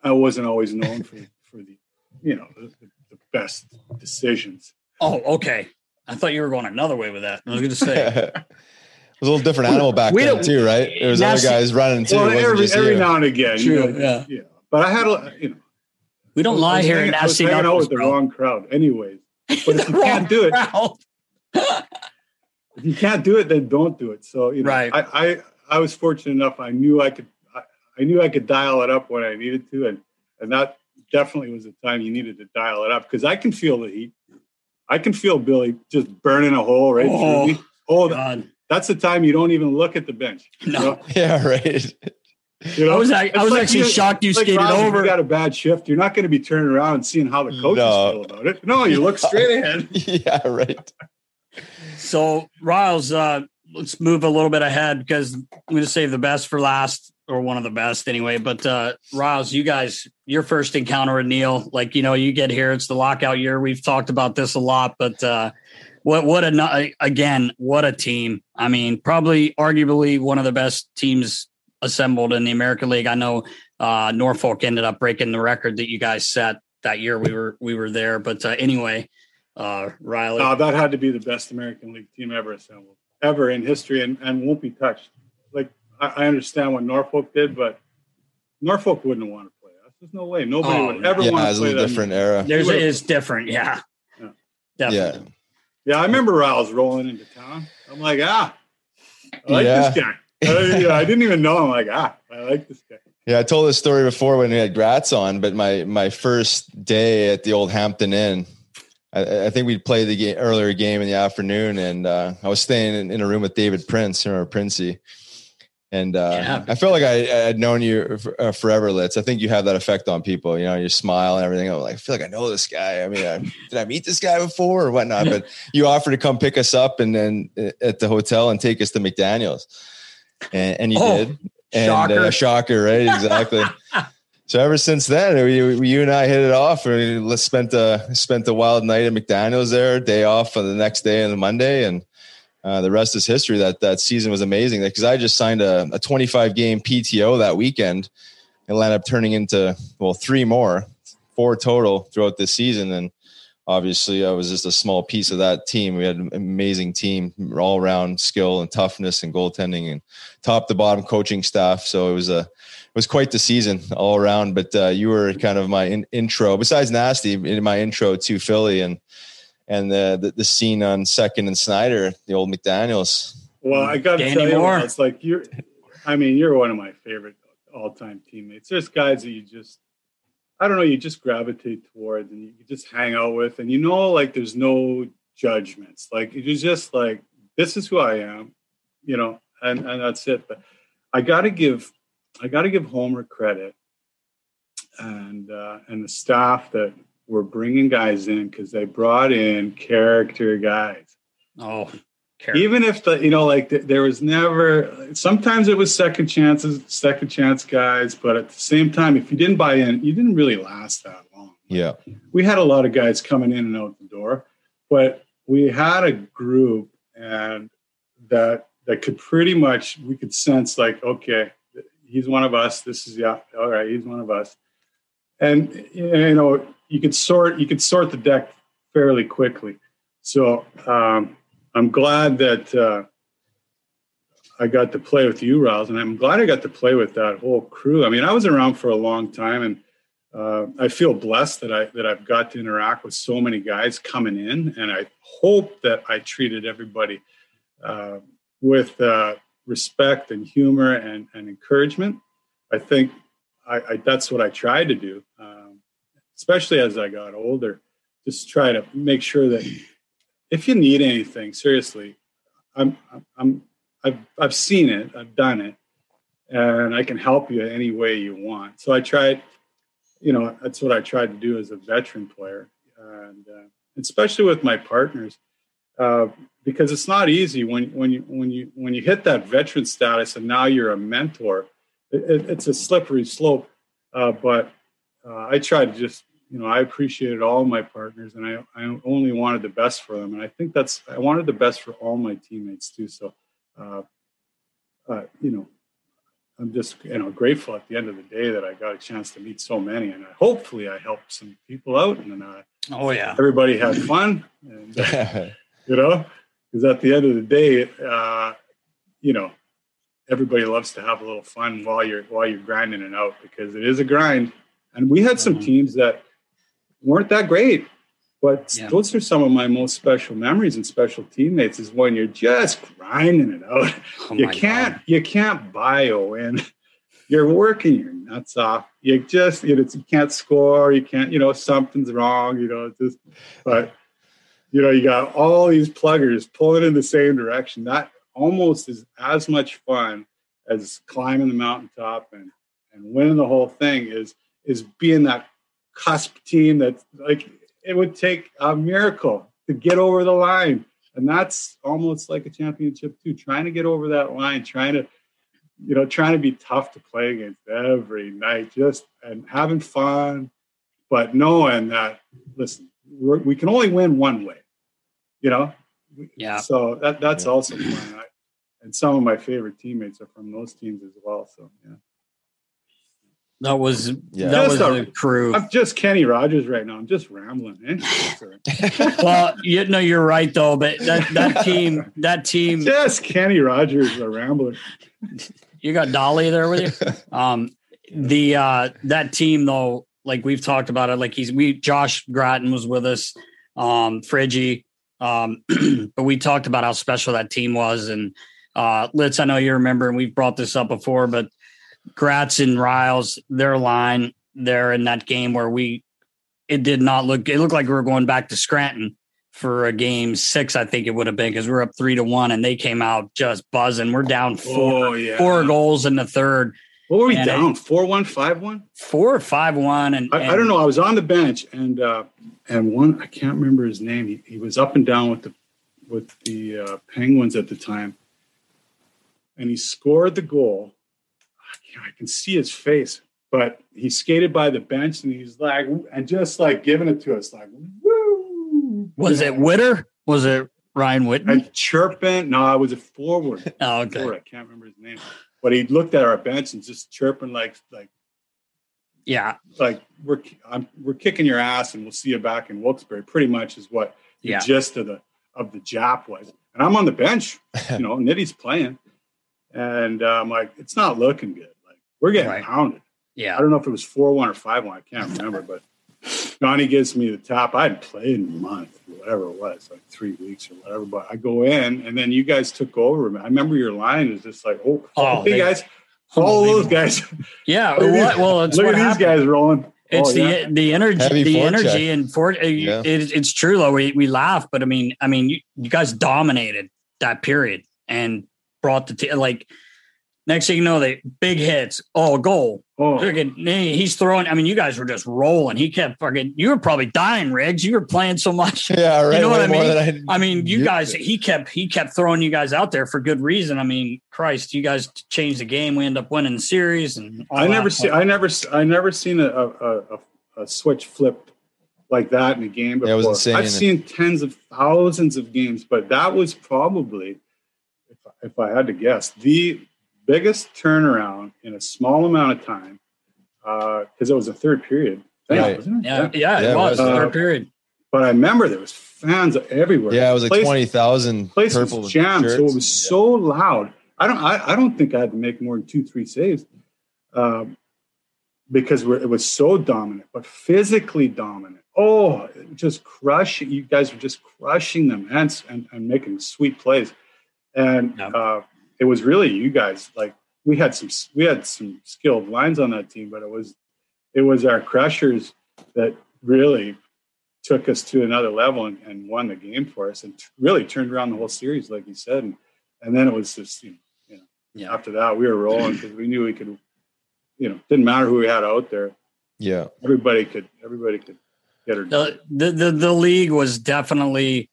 I wasn't always known for for the, you know, the, the best decisions. oh, okay. I thought you were going another way with that. I was going to say, it (laughs) was a little different animal back We then too, right? There was other guys running too. well, it wasn't every just every now and again, you True, know, yeah. yeah. But I had a, you know, we don't lie here in hanging- I was nasty hanging out knuckles, with the wrong crowd, anyways. (laughs) But if you Wrong can't do it, crowd. (laughs) if you can't do it, then don't do it. So you know, Right. I, I I was fortunate enough. I knew I could I, I knew I could dial it up when I needed to, and and that definitely was the time you needed to dial it up because I can feel the heat. I can feel Billy just burning a hole right Oh, through me. Oh, God, that's the time you don't even look at the bench. (laughs) you no. know? (laughs) Yeah, right. You know, I was, I, It's was like actually you- shocked you it's like, skated Rob, over. You got a bad shift. You're not going to be turning around and seeing how the coaches No. feel about it. No, you look straight (laughs) ahead. yeah, right. So, Riles, uh, let's move a little bit ahead because I'm going to save the best for last, or one of the best anyway. But uh, Riles, you guys, your first encounter with Neil, like you know, you get here, it's the lockout year. We've talked about this a lot, but uh, what what a again, what a team! I mean, probably arguably one of the best teams assembled in the American League. I know uh, Norfolk ended up breaking the record that you guys set that year. We were we were there, but uh, anyway, uh, Riley. Uh, that had to be the best American League team ever assembled, ever in history, and, and won't be touched. Like I, I understand what Norfolk did, but Norfolk wouldn't want to play us. There's no way. Nobody Oh, would ever Yeah, want it's to a play little that. different era. There's would've- it's different, yeah. Yeah. Definitely. Yeah, I remember Riles rolling into town. I'm like, ah, I like Yeah. this guy. I, yeah, I didn't even know. I'm like, ah, I like this guy. Yeah, I told this story before when we had Gratz on, but my my first day at the old Hampton Inn, I, I think we'd played the game earlier game in the afternoon, and uh, I was staying in, in a room with David Prince, or Princey, and uh, Yeah. I felt like I, I had known you for, uh, forever, Litz. I think you have that effect on people. You know, your smile and everything. I'm like, I feel like I know this guy. I mean, I, (laughs) did I meet this guy before or whatnot? But you offered to come pick us up and then uh, at the hotel and take us to McDaniel's, and, and you Oh, did. And shocker. Uh, shocker, right? Exactly. (laughs) so ever since then, we, we, you and I hit it off. We let's spent a spent a wild night at McDaniel's there, day off for the next day on the Monday, and uh, the rest is history. That that season was amazing because I just signed a, a 25 game PTO that weekend, and ended up turning into well three more, four total throughout this season, and obviously I was just a small piece of that team. We had an amazing team, all around skill and toughness and goaltending and top to bottom coaching staff. So it was a it was quite the season all around. But uh, you were kind of my in, intro, besides nasty, in my intro to Philly and and the, the the scene on Second and Snyder, the old McDaniel's. Well, I got to tell you, Moore. it's like you're. I mean, you're one of my favorite all-time teammates. There's guys that you just, I don't know, you just gravitate towards and you just hang out with, and you know, like there's no judgments. Like you're just like, this is who I am, you know, and and that's it. But I got to give, I got to give Homer credit, and uh, and the staff that were bringing guys in because they brought in character guys. Oh, Carey. even if the you know like th- there was never sometimes it was second chances second chance guys but at the same time if you didn't buy in you didn't really last that long. Yeah, we had a lot of guys coming in and out the door but we had a group and that that could pretty much we could sense like okay he's one of us this is yeah all right he's one of us. And you know you could sort you could sort the deck fairly quickly so um, i'm glad that uh, i got to play with you Riles, and i'm glad i got to play with that whole crew i mean i was around for a long time and uh, I feel blessed that I that I've got to interact with so many guys coming in, and I hope that I treated everybody uh, with uh, respect and humor and, and encouragement. I think I, I, that's what I tried to do, um, especially as I got older. Just try to make sure that if you need anything, seriously, I'm I'm I've I've seen it, I've done it, and I can help you any way you want. So I tried you know that's what I tried to do as a veteran player, and uh, especially with my partners, uh, because it's not easy when when you when you when you hit that veteran status and now you're a mentor. It, it, it's a slippery slope, uh, but uh, I tried to just you know I appreciated all my partners, and I I only wanted the best for them, and I think that's I wanted the best for all my teammates too. So, uh, uh, you know, I'm just you know grateful at the end of the day that I got a chance to meet so many, and I, hopefully I helped some people out, and uh, Oh yeah. everybody had fun, and uh, (laughs) you know, because at the end of the day, uh, you know, everybody loves to have a little fun while you're while you're grinding it out because it is a grind, and we had some Mhm. teams that weren't that great. But Yeah. those are some of my most special memories and special teammates is when you're just grinding it out Oh you can't God. you can't bio in you're working your nuts off you just you, know, you can't score you can't you know something's wrong you know just but you know you got all these pluggers pulling in the same direction that almost is as much fun as climbing the mountaintop and and winning the whole thing is is being that cusp team that like it would take a miracle to get over the line. And that's almost like a championship too. Trying to get over that line trying to you know trying to be tough to play against every night just and having fun but knowing that listen we can only win one way you know? Yeah. So that that's also fun. I, and some of my favorite teammates are from those teams as well so yeah that was Yeah. that Just was a- the crew. I'm just Kenny Rogers right now. I'm just rambling. Eh? (laughs) well, you know you're right though, but that that (laughs) team that team just Kenny Rogers, a rambler. you got Dolly there with you. (laughs) Um, the uh, that team though, like we've talked about it, like he's we Josh Gratton was with us, um, Friggy, um, (clears throat) but we talked about how special that team was. And uh, Litz, I know you remember, and we've brought this up before, but Gratz and Riles, their line there in that game where we it did not look it looked like we were going back to Scranton for a game six, I think it would have been because we are up three to one and they came out just buzzing. We're down four Oh yeah. four goals in the third, What were we And down? Four one, five one. four or five one, and, I, I don't know. I was on the bench and uh, and one I can't remember his name. He, he was up and down with the with the uh, Penguins at the time, and he scored the goal. I, can't, I can see his face, but he skated by the bench and he's like and just like giving it to us like woo. Was it Witter? Was it Ryan Whitney? And chirping. No, I was a forward. (laughs) Oh, okay. Forward. I can't remember his name, but he looked at our bench and just chirping like like Yeah, like we're I'm, we're kicking your ass and we'll see you back in Wilkes-Barre. Pretty much is what the Yeah. gist of the of the Jap was. And I'm on the bench, (laughs) you know, Nitty's playing, and uh, I'm like, it's not looking good. Like we're getting Right. pounded. yeah. I don't know if it was four one or five one. I can't (laughs) remember, but Johnny gives me the top. I hadn't played in a month, whatever it was, like three weeks or whatever. But I go in, and then you guys took over. I remember your line is just like, oh, Oh, hey they- guys, follow those guys. Yeah, (laughs) Look at these- well, well, it's Look what at these happened. guys rolling. It's Oh, the yeah. the energy, Heavy the forecheck. energy, and for uh, Yeah. it, it's true though. We we laugh, but I mean, I mean, you, you guys dominated that period and brought the t- like. Next thing you know, they big hits. Oh, goal! Oh, Friggin', he's throwing. I mean, you guys were just rolling. He kept fucking. You were probably dying, Riggs. You were playing so much. (laughs) yeah, right. know what I mean? than I mean, you guys. to. He kept he kept throwing you guys out there for good reason. I mean, Christ, you guys changed the game. We end up winning the series, and I never see. I never. I never seen a a, a, a switch flipped like that in a game before. Yeah, it was insane. I've seen tens of thousands of games, but that was probably, if, if I had to guess, the biggest turnaround in a small amount of time because it was a third period. thing, Right. wasn't it? Yeah, yeah, Yeah, it it was was. third Uh, period. But I remember there was fans everywhere. Yeah, it was like Place- twenty thousand place purple was jammed, so it shirts. was so loud. I don't. I, I don't think I had to make more than two, three saves, um, because we're, it was so dominant, but physically dominant. Oh, just crushing! You guys were just crushing them and and, and making sweet plays, and Yep. It was really you guys. Like we had some we had some skilled lines on that team, but it was it was our crushers that really took us to another level and, and won the game for us and t- really turned around the whole series, like you said. And, and then it was just, you know, Yeah. after that, we were rolling because we knew we could, you know, didn't matter who we had out there. yeah, Everybody could, everybody could get her. done. The, the the the league was definitely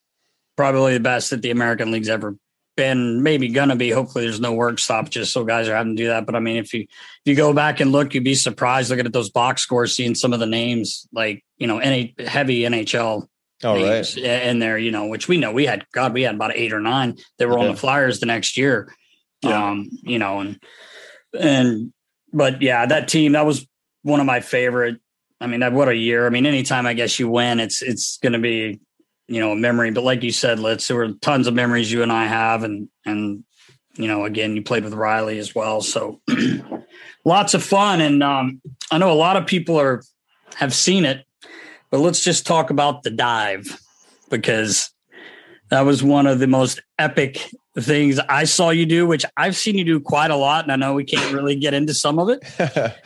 probably the best that the American League's ever been. Maybe gonna be. Hopefully, there's no work stoppages, so guys are having to do that. But I mean, if you if you go back and look, you'd be surprised looking at those box scores, seeing some of the names like you know, any heavy NHL all right. in there. You know, which we know we had. God, we had about eight or nine that were on the Flyers the next year. Yeah. Um, you know, and and but yeah, that team that was one of my favorite. I mean, that what a year. I mean, anytime I guess you win, it's it's going to be you know a memory. But like you said, let's there were tons of memories you and I have, and and you know again you played with Riley as well, so (clears throat) lots of fun. And um, I know a lot of people are have seen it, but let's just talk about the dive because that was one of the most epic things I saw you do, which I've seen you do quite a lot. And I know we can't really get into some of it. (laughs)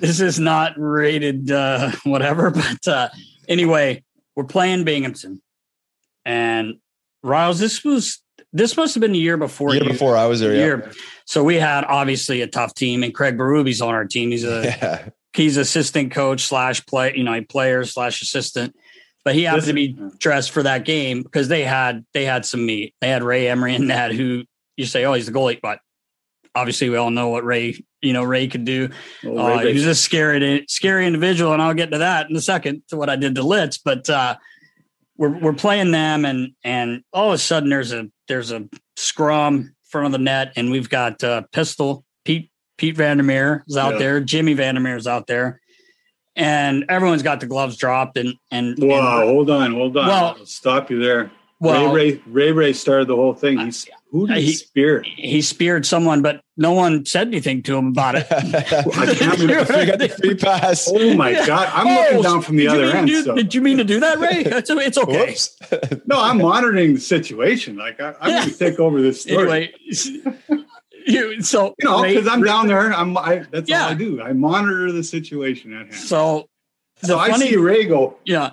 This is not rated uh, whatever, (laughs) but uh, anyway, we're playing Binghamton. And Riles, this was this must have been the year before. year you- before I was there. Yeah. year. So we had obviously a tough team, and Craig Berube on our team. He's a (laughs) Yeah. he's assistant coach slash play, you know, a player slash assistant. But he happened to be dressed for that game because they had they had some meat. They had Ray Emery and that who you say, oh, he's the goalie, but obviously we all know what Ray, you know, Ray could do. Oh, Uh, Ray Ray- he was a scary, scary individual, and I'll get to that in a second to what I did to Litz. But uh, we're we're playing them, and and all of a sudden there's a there's a scrum in front of the net, and we've got uh, pistol Pete Pete Vandermeer is out Yeah. there, Jimmy Vandermeer is out there, and everyone's got the gloves dropped, and and Wow, and- hold on, hold on. Well- I'll stop you there. Well, Ray, Ray Ray Ray started the whole thing. Uh, He's who did uh, he, he- spear? he speared someone, but no one said anything to him about it. (laughs) I can't (laughs) remember. I got the free pass. Oh my god! I'm Oh, looking down from the other end. do- so. Did you mean to do that, Ray? It's, it's okay. No, I'm monitoring the situation. Like I, I'm going (laughs) to take over this story. Anyway, you so you know, because I'm down there. I'm. I, that's Yeah. all I do. I monitor the situation at hand. So the So I funny, see Ray go yeah,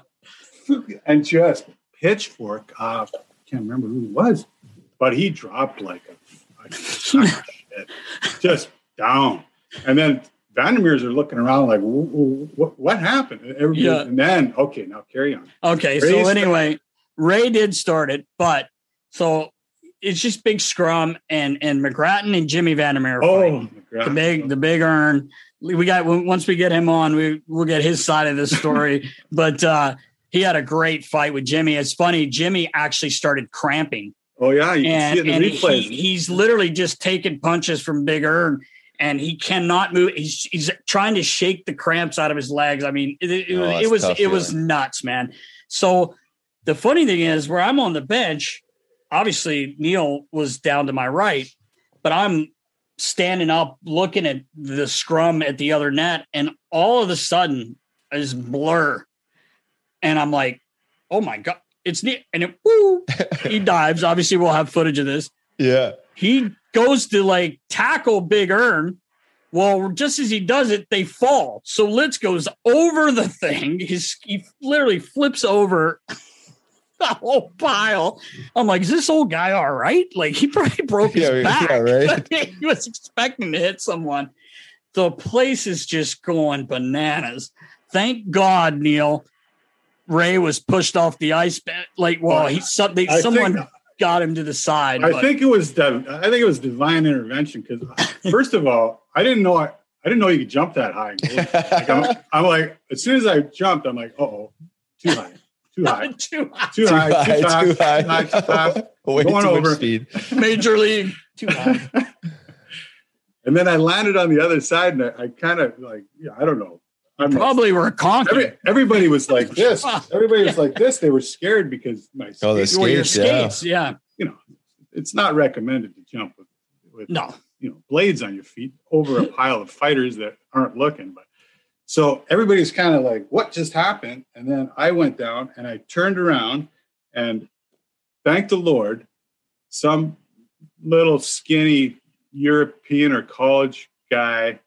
and just pitchfork. Uh, can't remember who it was, but he dropped like a, like a sack of (laughs) shit, just down. And then Vandermeers are looking around like, what, what happened? And Everybody, Yeah. And then, okay, now carry on. okay. Ray so sta- anyway, Ray did start it, but so it's just big scrum and and McGrattan and Jimmy Vandermeer. Oh, fighting. my God. the big the big earn. We got once we get him on, we we'll get his side of the story. (laughs) but uh, he had a great fight with Jimmy. It's funny, Jimmy actually started cramping. Oh yeah, you can and, see it in and the he, he's literally just taking punches from Big Earn, and he cannot move. He's he's trying to shake the cramps out of his legs. I mean, it, it, Oh, was it was tough it was nuts, man. So the funny thing is, where I'm on the bench, obviously Neil was down to my right, but I'm standing up looking at the scrum at the other net, and all of a sudden is blur, and I'm like, oh my god. It's neat, and it woo, he (laughs) dives. Obviously, we'll have footage of this Yeah. he goes to like tackle Big Earn. Well, just as he does it, they fall. So Litz goes over the thing. His he literally flips over (laughs) the whole pile. I'm like, is this old guy all right? Like he (laughs) probably broke his Yeah, back. yeah, right. he was expecting to hit someone. The place is just going bananas. Thank God, Neil. Ray was pushed off the ice. Like, well, he some, they, I someone think- got him to the side. I but- think it was div- I think it was divine intervention because uh, first of all, I didn't know I, I didn't know you could jump that high. Like, I'm, I'm like, as soon as I jumped, I'm like, oh, (laughs) too high, too high, Too high. too high, too fast, too too high. high, too fast. Way Going too over. much speed. Major league. Too high. (laughs) And then I landed on the other side, and I, I kind of like, yeah, I don't know. I'm not- Probably were conking. Every, everybody was like (laughs) this. Everybody was like this. They were scared because my Oh, the skate- Well, your skates, yeah. yeah. you know, it's not recommended to jump with, with No. you know blades on your feet over a pile of fighters that aren't looking. But so everybody's kind of like, "What just happened?" And then I went down and I turned around and thank the Lord, some little skinny European or college guy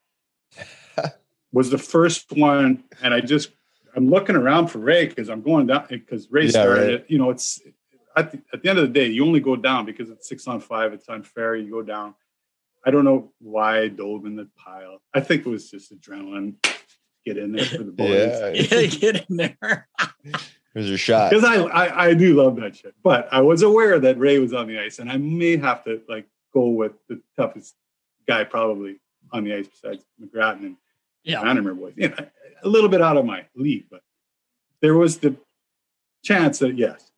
was the first one, and I just I'm looking around for Ray because I'm going down because Ray Yeah, started right. it. You know, it's at the, at the end of the day, you only go down because it's six on five. It's unfair. You go down. I don't know why I dove in the pile. I think it was just adrenaline. Get in there for the boys. Yeah. (laughs) (laughs) Yeah, get in there. Here's your shot. Because I, I I do love that shit. But I was aware that Ray was on the ice, and I may have to like go with the toughest guy probably on the ice besides McGrattan and Yeah. Vandermeer boys. You know, a little bit out of my league, but there was the chance that yes.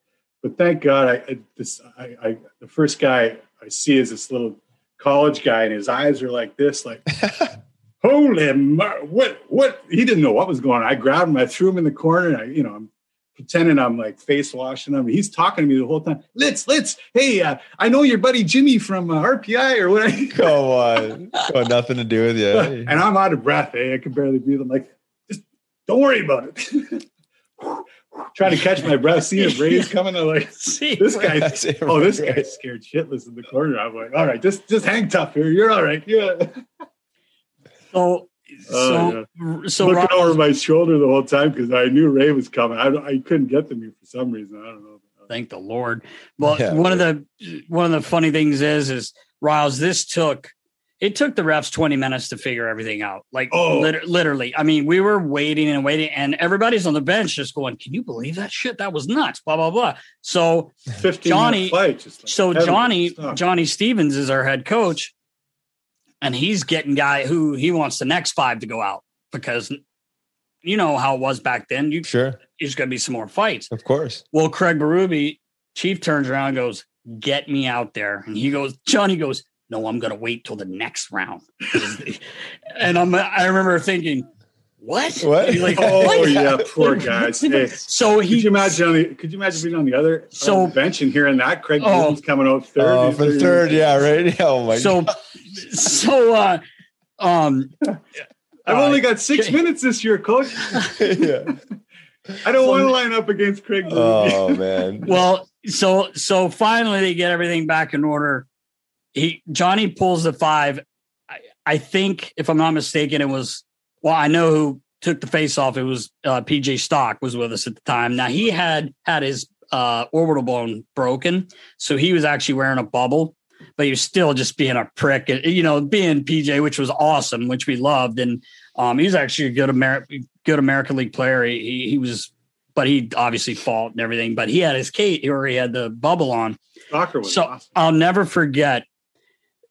But thank God, I, I this I, I the first guy I see is this little college guy, and his eyes are like this, like (laughs) holy, mar- what what? He didn't know what was going on. I grabbed him, I threw him in the corner, and I you know I'm pretending I'm like face washing him. He's talking to me the whole time. Let's let's hey, uh, I know your buddy Jimmy from uh, RPI or what. (laughs) Come on. Got nothing to do with you. and I'm out of breath. Eh? I can barely breathe. I'm like, just don't worry about it. (laughs) Trying to catch my breath, seeing a Ray's (laughs) coming. I'm like, See, this guy. Oh, this right. guy's scared shitless in the corner. I'm like, all right, just just hang tough here. You're all right. Yeah. So, Oh, so, so Looking Rob, over my shoulder the whole time because I knew Ray was coming. I, I couldn't get to me for some reason. I don't know. Thank the Lord. Well, Yeah, one of the one of the funny things is is Riles, this took it took the refs 20 minutes to figure everything out. Like Oh. lit- literally. I mean, we were waiting and waiting, and everybody's on the bench just going, Can you believe that shit? That was nuts. Blah, blah, blah. So 15 Johnny- fight. Just like so Johnny stuff. Johnny Stevens is our head coach, and he's getting guy who he wants the next five to go out because you know how it was back then. You Sure, there's going to be some more fights. of course. Well, Craig Berube, Chief turns around and goes, "Get me out there," and he goes, Johnny goes, "No, I'm going to wait till the next round." (laughs) and I'm I remember thinking, "What? What? Like, (laughs) Oh "What?" yeah, poor (laughs) guys. Hey, So could he you imagine? On the, could you imagine being on the other So- bench and hearing that Craig Oh. Coming out third? Oh, for third, yeah, right. Oh my so god. So uh um I've uh, only got six okay. minutes this year, coach. (laughs) yeah. I don't So- want to line up against Craig. Oh (laughs) (laughs) man. well so so finally they get everything back in order he johnny pulls the five i, I think if i'm not mistaken it was well i know who took the face off it was uh, pj stock was with us at the time now he had had his uh, orbital bone broken so he was actually wearing a bubble but he was still just being a prick you know being pj which was awesome which we loved and um, he was actually a good Ameri- good american league player he, he, he was but he obviously fought and everything. But he had his Kate or he had the bubble on. Stalker was So awesome. I'll never forget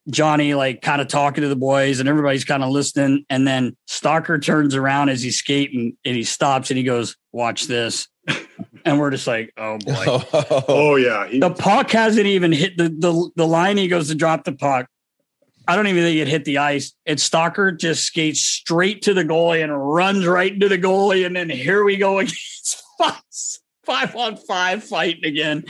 Johnny like kind of talking to the boys and everybody's kind of listening. And then Stalker turns around as he's skating and he stops and he goes, Watch this. (laughs) and we're just like, Oh boy. Oh, (laughs) Oh yeah, he, The puck hasn't even hit the, the the line. He goes to drop the puck. I don't even think it hit the ice. And Stalker just skates straight to the goalie and runs right into the goalie. And then here we go against (laughs) five, five on five fighting again.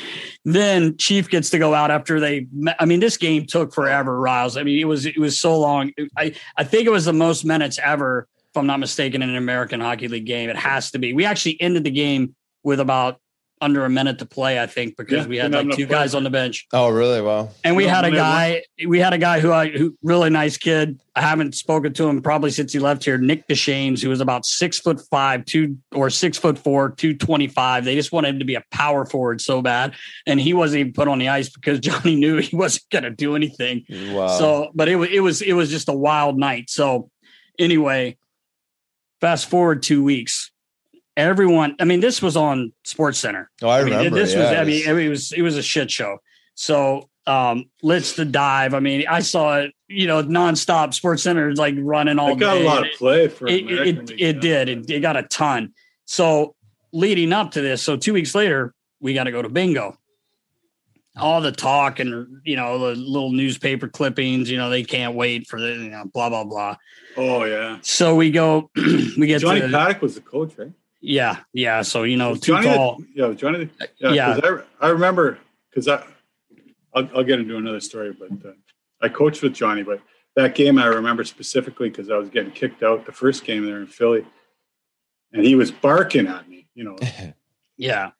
Then Chief gets to go out after they. I mean, this game took forever, Riles. I mean, it was it was so long. I I think it was the most minutes ever, if I'm not mistaken, in an American Hockey League game. It has to be. We actually ended the game with about under a minute to play, I think, because Yeah, we had like two enough guys on the bench. oh, really? Wow. And we No, had a we had guy, we had a guy who I who really nice kid. I haven't spoken to him probably since he left here, Nick Deshanes, who was about six foot five, two or six foot four, 225. They just wanted him to be a power forward so bad. And he wasn't even put on the ice because (laughs) Johnny knew he wasn't gonna do anything. Wow. So, but it was it was it was just a wild night. So anyway, fast forward two weeks. Everyone, I mean, this was on Sports Center. oh, I, mean, remember. this was. yeah, I mean, it was. It was a shit show. So, um, let's the dive. I mean, I saw it. You know, nonstop. Sports Center like running all it got day. a lot of It- play for It, American it, it did. It, it got a ton. So, leading up to this, so two weeks later, we got to go to bingo. All the talk and you know the little newspaper clippings. You know, they can't wait for the you know blah blah blah. Oh yeah, So we go. (clears throat) we get Johnny to Paddock was the coach, right? Yeah yeah. So you know, too Johnny the- tall. yeah, Johnny. the- Yeah, Yeah. 'cause I, I remember because I, I'll, I'll get into another story, but uh, I coached with Johnny. But that game I remember specifically because I was getting kicked out the first game there in Philly, and he was barking at me, you know. (laughs) Yeah.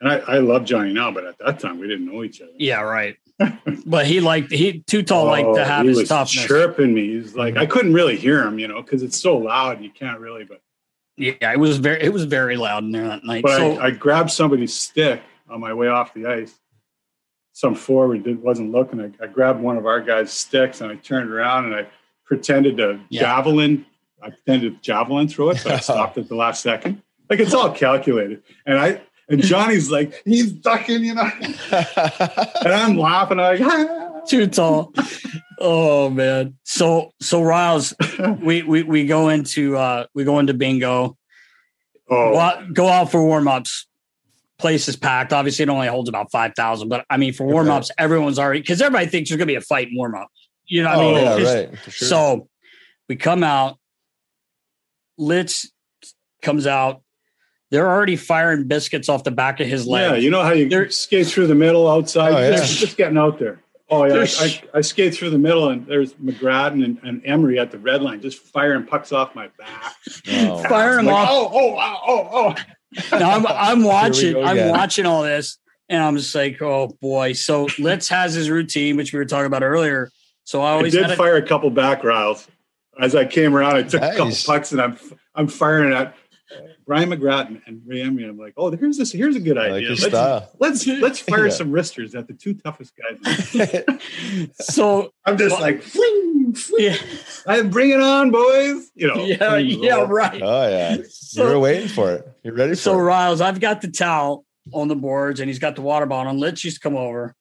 And I, I love Johnny now, but at that time we didn't know each other. Yeah, right. (laughs) but he liked he too tall like Oh, to have he his was toughness. chirping me. He's like, I couldn't really hear him, you know, because it's so loud. You can't really. But Yeah, it was very it was very loud in there that night. but so I, I grabbed somebody's stick on my way off the ice. Some forward did, wasn't looking. I, I grabbed one of our guys' sticks and I turned around and I pretended to Yeah. javelin. I pretended to javelin through it, but I (laughs) stopped at the last second. Like it's all calculated. And I and Johnny's like he's ducking, you know, (laughs) and I'm laughing. I'm like, "Ah." (laughs) too tall. Oh man. So so Riles, (laughs) we we we go into uh we go into bingo. oh, Go out, go out for warm ups. Place is packed. Obviously, it only holds about five thousand, but I mean for warm ups, everyone's already because everybody thinks there's gonna be a fight in warm up. You know what I oh, mean? yeah, It's- right. Sure. So we come out. Litz comes out. They're already firing biscuits off the back of his leg. Yeah, you know how you There- skate through the middle outside? Oh, yeah. just, just getting out there. Oh, yeah. I, There's- I, I skate through the middle, and there's McGrattan and, and Emery at the red line just firing pucks off my back. Oh. (laughs) Fire him Like, off. Oh, oh, wow, oh, oh. (laughs) Now I'm I'm watching. I'm again. watching all this, and I'm just like, oh boy. So Litz has his routine, which we were talking about earlier. So I I always did a, fire a couple back riles. As I came around, I took a couple pucks, and I'm I'm firing at Brian McGrattan and Ray Emery. I'm like, oh, here's this. Here's a good I like idea. let's, style. let's let's (laughs) fire Yeah. some wristers at the two toughest guys. (laughs) So I'm just Well- like, fling, fling. yeah, I'm bring it on, boys. You know. yeah, yeah, right. Oh yeah, you So- were waiting for it. You're ready for So it. Riles, I've got the towel on the boards, and he's got the water bottle. And Litz used to come over,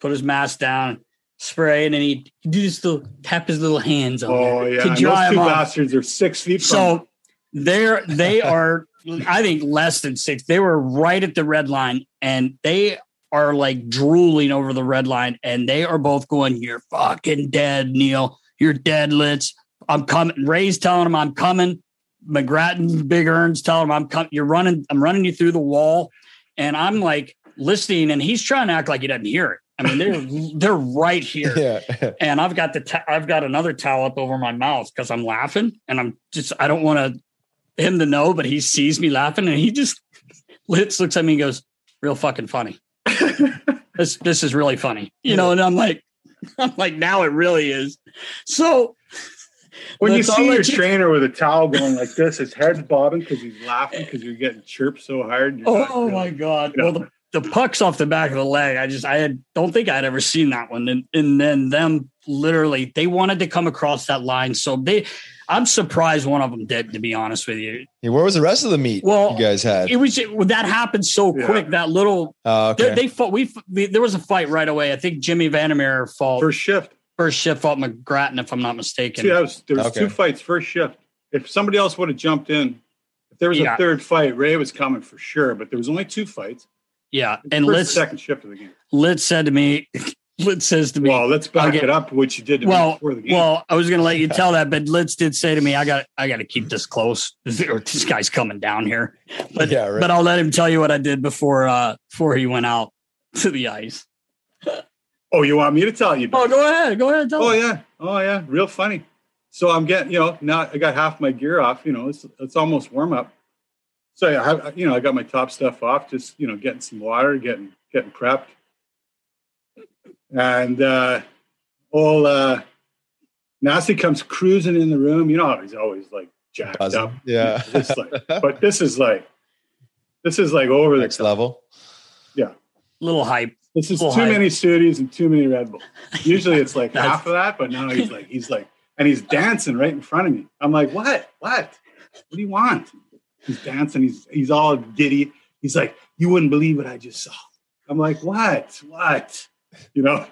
put his mask down, spray, and then he'd do this little tap his little hands on Oh there yeah. to And dry those two him off. bastards are six feet from. So they're they (laughs) are, I think, less than six. They were right at the red line, and they are like drooling over the red line, and they are both going, "You're fucking dead, Neil. You're dead, Litz. I'm coming." Ray's telling him, "I'm coming." McGrattan, Big Earns telling him, "I'm coming. You're running. I'm running you through the wall," and I'm like listening, and he's trying to act like he doesn't hear it. I mean, they're (laughs) they're right here yeah, and I've got the ta- I've got another towel up over my mouth because I'm laughing, and I'm just I don't want to him to know, but he sees me laughing, and he just Litz looks at me and goes, "Real fucking funny. (laughs) this this is really funny, you know." And I'm like, (laughs) I'm like, now it really is. So when you see your trainer with a towel going like this, his head's bobbing because he's laughing because you're getting chirped so hard. Oh really- my oh, god! Yeah. Well, the, the puck's off the back of the leg. I just I had, don't think I'd ever seen that one. And and then them literally they wanted to come across that line, so they. I'm surprised one of them did. To be honest with you, Yeah, Where was the rest of the meat Well, you guys had? it was well, that happened so Yeah. quick. That little oh, they, okay. they fought. We, we there was a fight right away. I think Jimmy Vandermeer fought First shift. first shift fought McGrattan, if I'm not mistaken. See, that was, there was Okay. two fights first shift. If somebody else would have jumped in, if there was Yeah. a third fight, Ray was coming for sure. But there was only two fights. Yeah, and First, Litz second shift of the game. Litz said to me, (laughs) Litz says to me, Well, let's back get- it up. What you did to me well, before the game. well, I was going to let you tell that, (laughs) but Litz did say to me, "I got, I got to keep this close. Or this guy's coming down here." But, Yeah, right. but I'll let him tell you what I did before, uh, before he went out to the ice. (laughs) oh, you want me to tell you? Oh, go ahead, go ahead, tell Oh him. yeah, oh yeah, real funny. So I'm getting, you know, now I got half my gear off. You know, it's it's almost warm up. So I, have, you know, I got my top stuff off, just you know, getting some water, getting getting prepped, and uh, all uh, Nasty comes cruising in the room. You know, how he's always like jacked Buzzing. up. Yeah. It's like, (laughs) but this is like, this is like over the Next level. Yeah, Little hype. This is too hype. many studios and too many Red Bull. (laughs) Usually it's like half of that, but now he's like, he's like, and he's dancing right in front of me. I'm like, what? What? What do you want? He's dancing. He's he's all giddy. He's like, you wouldn't believe what I just saw. I'm like, what? What? You know?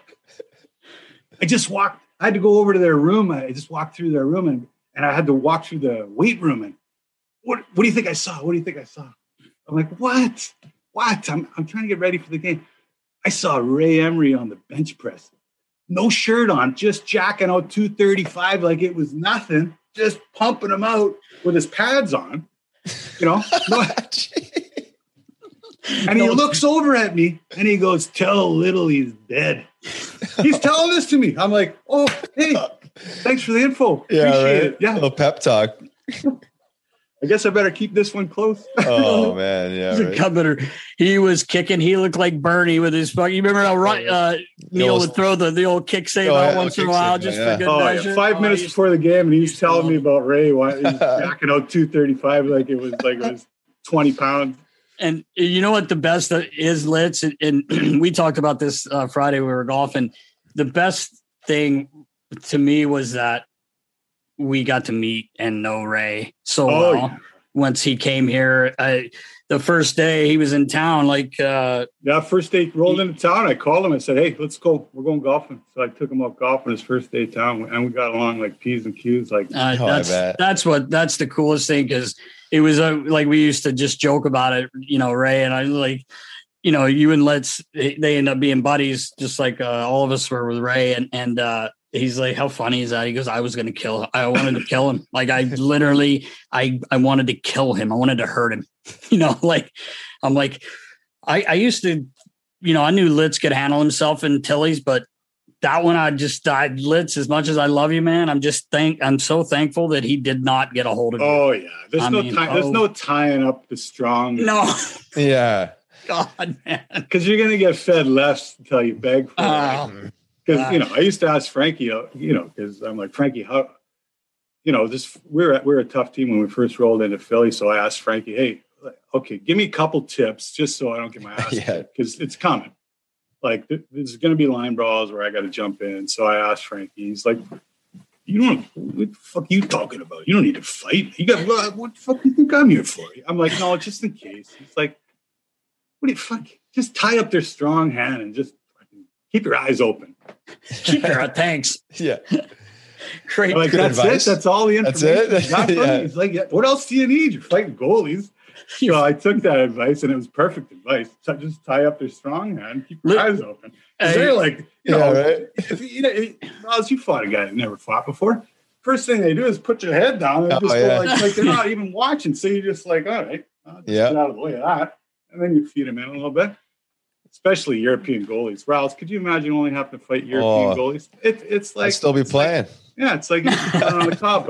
I just walked. I had to go over to their room. I just walked through their room and and I had to walk through the weight room and what what do you think I saw? What do you think I saw? I'm like, what? What? I'm I'm trying to get ready for the game. I saw Ray Emery on the bench press. No shirt on, just jacking out 235 like it was nothing, just pumping him out with his pads on. You know, (laughs) no- and he looks over at me and he goes, Tell Little he's dead. He's telling this to me. I'm like, Oh, hey, thanks for the info. yeah, Appreciate right. it. Yeah, little pep talk. I guess I better keep this one close. (laughs) Oh (laughs) man, yeah. He's a Right. governor. He was kicking. He looked like Bernie with his fuck. You remember how right, uh, Neil old- would throw the, the old kick save Oh, out yeah, once in a while save, just yeah. for good Oh, measure. yeah. Five Oh, minutes he's- before the game, and he's telling me about Ray. Why he's (laughs) jacking out 235 like it was like it was 20 pounds. And you know what the best is, Litz? And, and (clears throat) we talked about this uh, Friday. We were golfing. The best thing to me was that we got to meet and know Ray so Oh, well. yeah. Once he came here, I, the first day he was in town, like uh, Yeah, first day rolled into town. I called him. I said, "Hey, let's go. We're going golfing." So I took him out golfing his first day of town, and we got along like p's and q's. Like, Uh, Oh, that's that's what that's the coolest thing because it was uh, like we used to just joke about it, you know, Ray and I like, you know, you and Let's they end up being buddies, just like uh, all of us were with Ray, and and uh, he's like, how funny is that? He goes, I was gonna kill, I wanted to kill him, like I literally, I I wanted to kill him, I wanted to hurt him, (laughs) you know, like I'm like, I I used to, you know, I knew Litz could handle himself in Tilly's, but that one I just died Litz as much as I love you, man. I'm just thank I'm so thankful that he did not get a hold of you. oh yeah, there's I no mean, time. There's oh. no tying up the strong. No, Yeah. (laughs) God, man. because you're gonna get fed less until you beg for it. Oh, Because you know, I used to ask Frankie, uh, you know, because I'm like Frankie, how you know, this we're we're a tough team when we first rolled into Philly. So I asked Frankie, hey, okay, give me a couple tips just so I don't get my (laughs) ass Yeah. because it's coming. Like there's going to be line brawls where I got to jump in. So I asked Frankie. He's like, "You don't. What the fuck are you talking about? You don't need to fight. You got what, the fuck do you think I'm here for?" I'm like, "No, just in case." He's like, "What do you fuck? Just tie up their strong hand and just fucking keep your eyes open." Keep your (laughs) thanks. Yeah. Great. Like Good that's advice. it. That's all the information. That's it? Not (laughs) funny. Yeah. He's like, "What else do you need? You're fighting goalies." (laughs) So I took that advice, and it was perfect advice. So just tie up their strong hand, keep your eyes open. 'Cause Hey. they're like, you Yeah, know, right. if, you know, if, Miles, you fought a guy that never fought before. First thing they do is put your head down and Oh, just yeah. go like, like they're not even watching. So you're just like, all right, I'll just Yeah. get out of the way of that. And then you feed them in a little bit. Especially European goalies. Riles, could you imagine only having to fight European Oh. goalies? It, it's like I'd still be it's like- playing. yeah, it's like you're on the (laughs) top.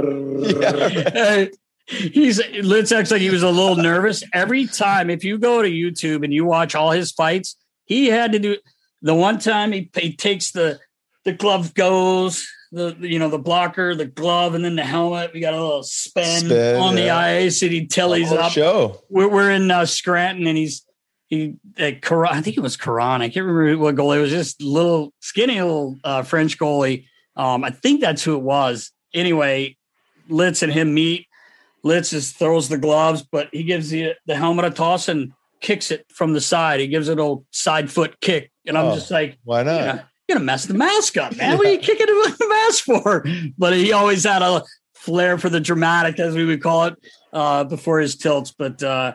Hey, He's Litz acts like he was a little nervous every time. If you go to YouTube and you watch all his fights, he had to do the one time he, he takes the the glove goes the you know the blocker the glove and then the helmet. We got a little spin, Spin, on the yeah. ice and he tellies up. show. We're, we're in uh, Scranton and he's he Karan, I think it was Karan. I can't remember what goalie. It was just little skinny little uh, French goalie. Um, I think that's who it was. Anyway, Litz and him meet. Litz just throws the gloves, but he gives the the helmet a toss and kicks it from the side. He gives it a little side foot kick, and I'm Oh. just like, Why not? you're gonna, you're gonna mess the mask up, man. What are you (laughs) kicking (laughs) the mask for? But he always had a flair for the dramatic, as we would call it, uh, before his tilts. But uh,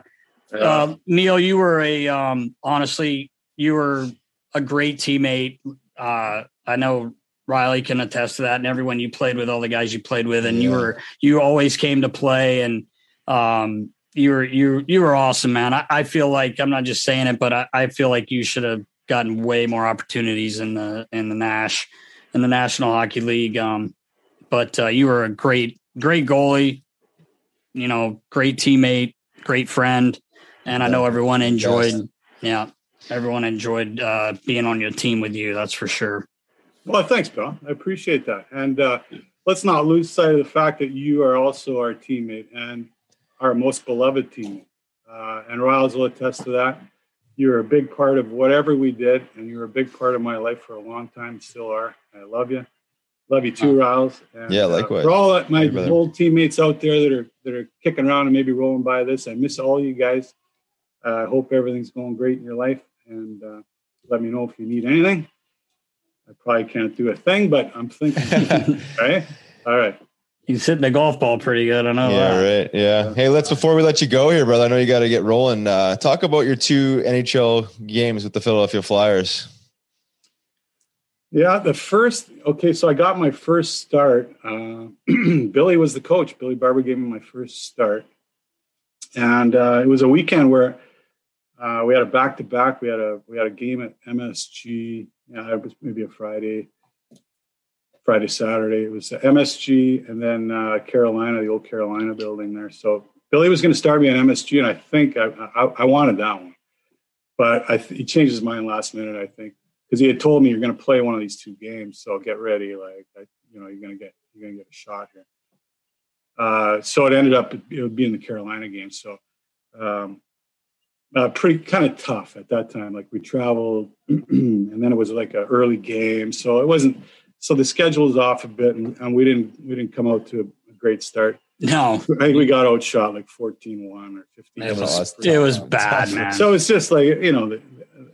um, Neil, you were a um, honestly, you were a great teammate. Uh, I know Riley can attest to that, and everyone you played with, all the guys you played with, and you were you always came to play, and um, you were you you were awesome, man. I, I feel like I'm not just saying it, but I, I feel like you should have gotten way more opportunities in the in the Nash in the National Hockey League. Um, but uh, you were a great great goalie, you know, great teammate, great friend, and I know everyone enjoyed. Yeah, everyone enjoyed uh, being on your team with you. That's for sure. Well, thanks, Bill. I appreciate that. And uh, let's not lose sight of the fact that you are also our teammate and our most beloved teammate. Uh, and Riles will attest to that. You're a big part of whatever we did, and you're a big part of my life for a long time. Still are. I love you. Love you too, Riles. And, Yeah, uh, likewise. for all my Hey, old teammates out there that are that are kicking around and maybe rolling by this, I miss all you guys. Uh, I hope everything's going great in your life, and uh, let me know if you need anything. I probably can't do a thing, but I'm thinking. (laughs) right? All right. He's hitting the golf ball pretty good. I know. Yeah, that. right. Yeah. Hey, let's before we let you go here, brother. I know you got to get rolling. Uh, talk about your two NHL games with the Philadelphia Flyers. Yeah, the first. Okay, so I got my first start. Uh, (clears throat) Billy was the coach. Billy Barber gave me my first start, and uh, it was a weekend where uh, we had a back to back. We had a we had a game at MSG. Yeah, it was maybe a Friday, Friday Saturday. It was MSG, and then uh, Carolina, the old Carolina building there. So Billy was going to start me on MSG, and I think I I, I wanted that one, but th- he changed his mind last minute. I think because he had told me you're going to play one of these two games, so get ready. Like, I, you know, you're going to get you're going to get a shot here. Uh, so it ended up it would be in the Carolina game. So um, uh, pretty kind of tough at that time. Like we traveled, (clears throat) and then it was like an early game, so it wasn't. So the schedule was off a bit, and, and we didn't we didn't come out to a great start. No, I think we got outshot like 14-1 or 15. it was it was bad, Tough. man. So it's just like you know, it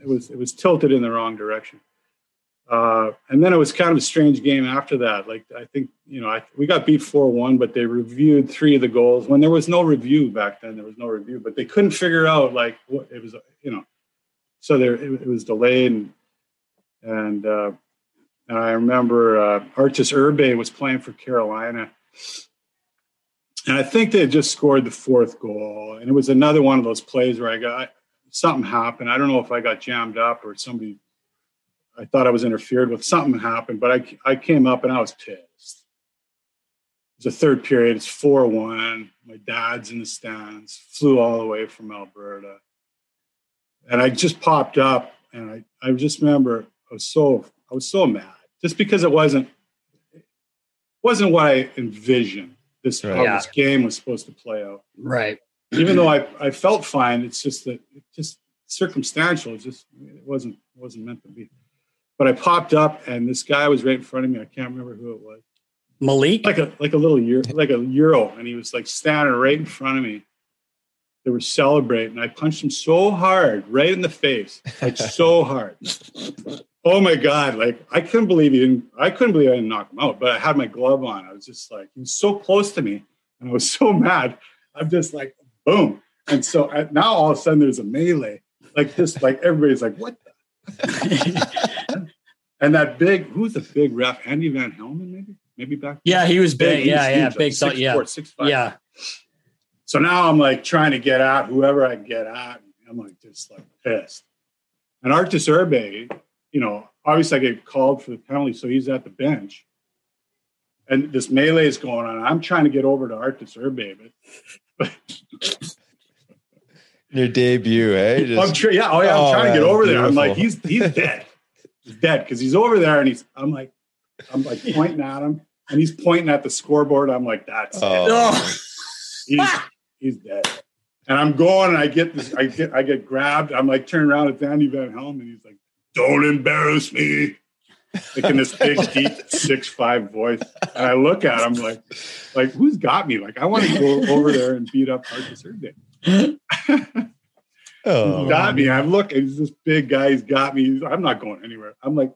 was it was tilted in the wrong direction. Uh, and then it was kind of a strange game after that. Like I think you know, I, we got beat four one, but they reviewed three of the goals when there was no review back then. There was no review, but they couldn't figure out like what it was. You know, so there it, it was delayed, and and, uh, and I remember uh, Arturs Irbe was playing for Carolina. And I think they had just scored the fourth goal. And it was another one of those plays where I got something happened. I don't know if I got jammed up or somebody, I thought I was interfered with. Something happened, but I, I came up and I was pissed. It's the third period. It's 4 1. My dad's in the stands, flew all the way from Alberta. And I just popped up and I, I just remember I was so I was so mad just because it wasn't wasn't what I envisioned. this Right. how Yeah. this game was supposed to play out. Right. Even though I, I felt fine, it's just that it just circumstantial. It just it wasn't wasn't meant to be. But I popped up and this guy was right in front of me. I can't remember who it was. Malik. Like a like a little euro, like a euro, and he was like standing right in front of me. They were celebrating. I punched him so hard, right in the face, like (laughs) so hard. Oh my god! Like I couldn't believe he didn't. I couldn't believe I didn't knock him out. But I had my glove on. I was just like, he was so close to me, and I was so (laughs) mad. I'm just like, boom. And so uh, now all of a sudden there's a melee. Like this, like everybody's like, what? (laughs) The? and that big, who's the big ref? Andy Van Helmen, maybe, maybe back. yeah, he was big. he was Yeah, yeah, huge, like big. so- six yeah, four, six five. yeah. So now I'm like trying to get at whoever I can get at. I'm like just like pissed. And Arturs Irbe, you know, obviously I get called for the penalty, so he's at the bench. And this melee is going on. I'm trying to get over to Arturs Irbe, but Your debut, eh? (laughs) I'm Just- tr- yeah, oh yeah, I'm Oh, trying to get man, over there. I'm like, he's he's dead. He's dead because he's over there and he's I'm like, I'm like pointing at him and he's pointing at the scoreboard. I'm like, that's oh. it. Oh. he's he's dead. And I'm going and I get this, I get I get grabbed. I'm like turning around at Danny Van Helm and he's like, Don't embarrass me. Like in this big, deep, six five voice. And I look at him like, like, who's got me? Like, I want to go over there and beat up Marcus (laughs) Erde. Oh, got me. I'm looking. He's this big guy. He's got me. He's- I'm not going anywhere. I'm like,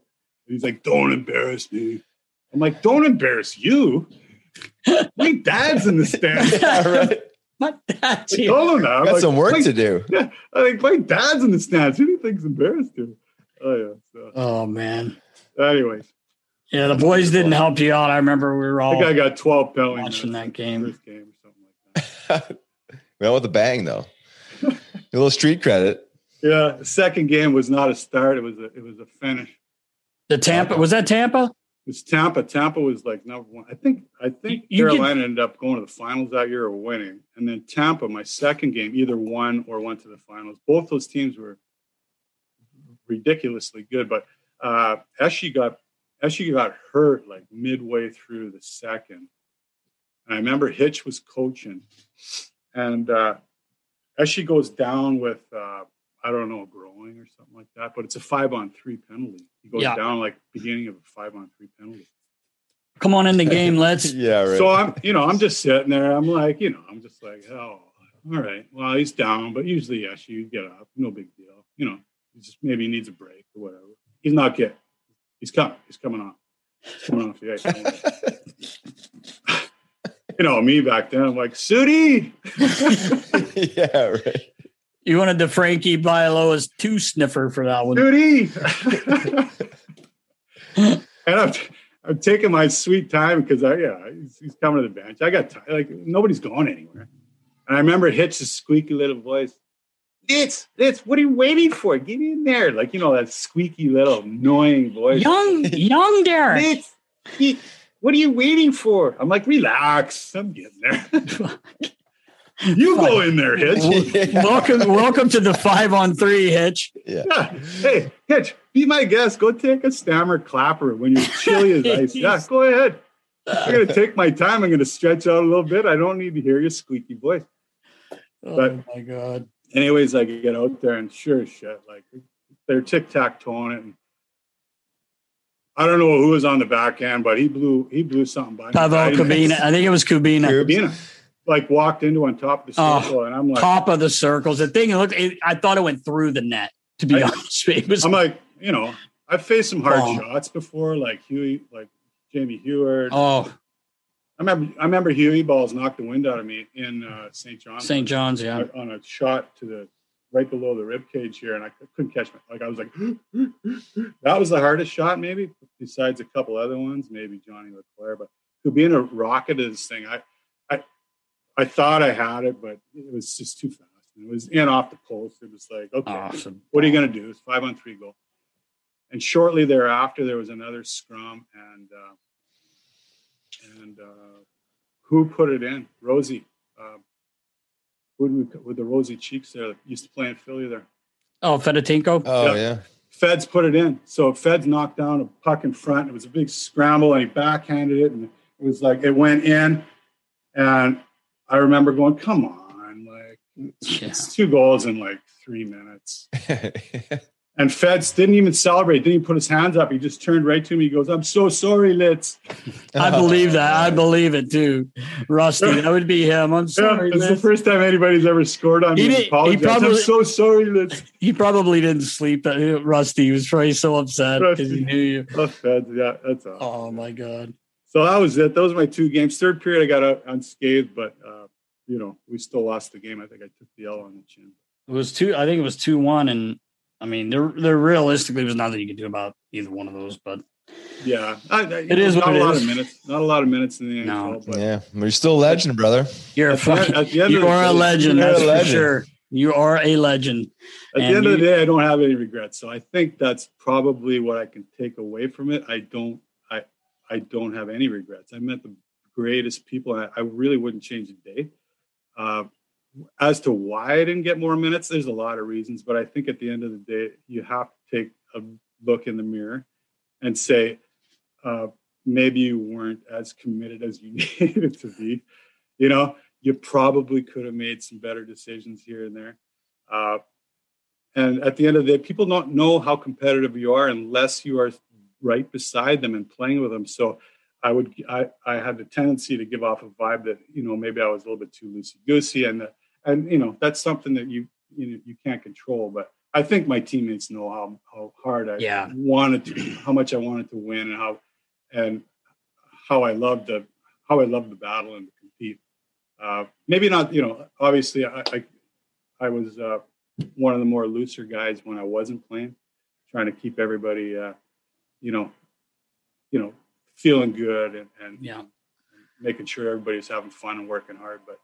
he's like, don't embarrass me. I'm like, don't embarrass you. My dad's in the stands. (laughs) yeah, right. What? That's I it. told him that. I'm Got like, some work my, to do. (laughs) Yeah, I think my dad's in the stands. Who do you think's embarrassed to? Oh yeah. So, Oh man. anyways, Yeah, the boys didn't help you out. I remember we were I all think I got 12 penalties. watching that game. First game or something like that. (laughs) Went with a bang though. A little street credit. Yeah, the second game was not a start. It was a it was a finish. The Tampa was that Tampa? It was Tampa. Tampa was like number one. I think I think You- you get- Carolina ended up going to the finals that year or winning. And then Tampa, my second game, either won or went to the finals. Both those teams were ridiculously good. But uh Eshy got Eshy got hurt like midway through the second. And I remember Hitch was coaching. And uh Eshy goes down with uh I don't know, growing or something like that, but it's a five on three penalty. He goes Yeah. down like beginning of a five on three penalty. Come on in the game, (laughs) let's. Yeah, right. So I'm, you know, I'm just sitting there. I'm like, you know, I'm just like, oh, all right. Well, he's down, but usually, yes, you get up. No big deal. You know, he just maybe he needs a break or whatever. He's not good. He's coming. He's coming on. He's coming off the ice. (laughs) you know, me back then, I'm like, Sooty. (laughs) yeah, right. You wanted the Frankie Bialowas two sniffer for that one. Duty. (laughs) and I'm, I'm taking my sweet time because I, yeah, he's, he's coming to the bench. I got time. Like nobody's going anywhere. And I remember Hitch's squeaky little voice. It's, it's, what are you waiting for? Get in there. Like, you know, that squeaky little annoying voice. Young, young Derek. It's, he- what are you waiting for? I'm like, relax. I'm getting there. (laughs) you go in there, Hitch. (laughs) welcome, welcome to the five on three hitch. Yeah. Yeah. Hey, Hitch, be my guest. Go take a stammer clapper when you're chilly as (laughs) ice. Yeah, go ahead. I'm going to take my time. I'm going to stretch out a little bit. I don't need to hear your squeaky voice. Oh But- my god. Anyways, I get out there and sure as shit, like they're tic tac toeing it. And I don't know who was on the back end, but he blew he blew something by. Pavel I- Kubina. I think it was Kubina. Kubina, like walked into on top of the Oh, circle, and I'm like, Top of the circles. The thing looked, it, I thought it went through the net. To be I- honest, with you. it was. I'm like, you know, I've faced some hard Oh. shots before, like Huey, like Jamie Heward. oh, I remember I remember Huey balls knocked the wind out of me in uh, St. John's St. John's. Yeah. on a shot to the right below the rib cage here, and I couldn't catch my like I was like (gasps) that was the hardest shot maybe besides a couple other ones, maybe Johnny LeClair, but who being a rocket rocketed this thing. I I I thought I had it, but it was just too fast. It was in off the post. It was like, okay, Awesome. what are you going to do? It's five on three goal. And shortly thereafter, there was another scrum, and uh, and uh, who put it in? Rosie. Uh, who did we, with the rosy cheeks there? Used to play in Philly there. Oh, Fedotenko. Oh Yeah. yeah. Feds put it in. So Feds knocked down a puck in front. It was a big scramble, and he backhanded it, and it was like it went in. And I remember going, come on, like Yeah. it's two goals in like three minutes. (laughs) And Feds didn't even celebrate, didn't even put his hands up. He just turned right to me. He goes, I'm so sorry, Litz. I believe that. I believe it too. Rusty, that would be him. I'm Yeah, sorry. it's the first time anybody's ever scored on He me. did- and he probably- I'm so sorry, Litz. He probably didn't sleep. uh, Rusty He was probably so upset because he knew you. Oh, Feds, yeah, that's all. Oh my god. So that was it. Those were my two games. Third period, I got out unscathed, but uh, you know, we still lost the game. I think I took the L on the chin. It was two. I think it was two one, and I mean, there there realistically was nothing you could do about either one of those. But Yeah, I, I, It is not what a it lot is. of minutes. Not a lot of minutes in the No. NHL. But yeah, you're still a legend, brother. you're a At the end- fucking, at the end you are a legend. You're a That's for legend. sure. You are a legend. at the And end of the day, I don't have any regrets. So I think that's probably what I can take away from it. I don't. I I don't have any regrets. I met the greatest people. I, I really wouldn't change a day. Uh, as to why I didn't get more minutes, there's a lot of reasons, but I think at the end of the day, you have to take a look in the mirror and say, uh, maybe you weren't as committed as you (laughs) needed to be. You know, you probably could have made some better decisions here and there. Uh, and at the end of the day, people don't know how competitive you are unless you are right beside them and playing with them. So I would, I, I had the tendency to give off a vibe that, you know, maybe I was a little bit too loosey goosey and, and, you know, that's something that you, you know, you can't control, but I think my teammates know how, how hard I Yeah. wanted to, how much I wanted to win and how, and how I loved the, how I loved the battle and to compete. Uh, maybe not, you know, obviously I, I, I was, uh, one of the more looser guys when I wasn't playing, trying to keep everybody, uh, you know, you know, feeling good and, and Yeah. making sure everybody's having fun and working hard. But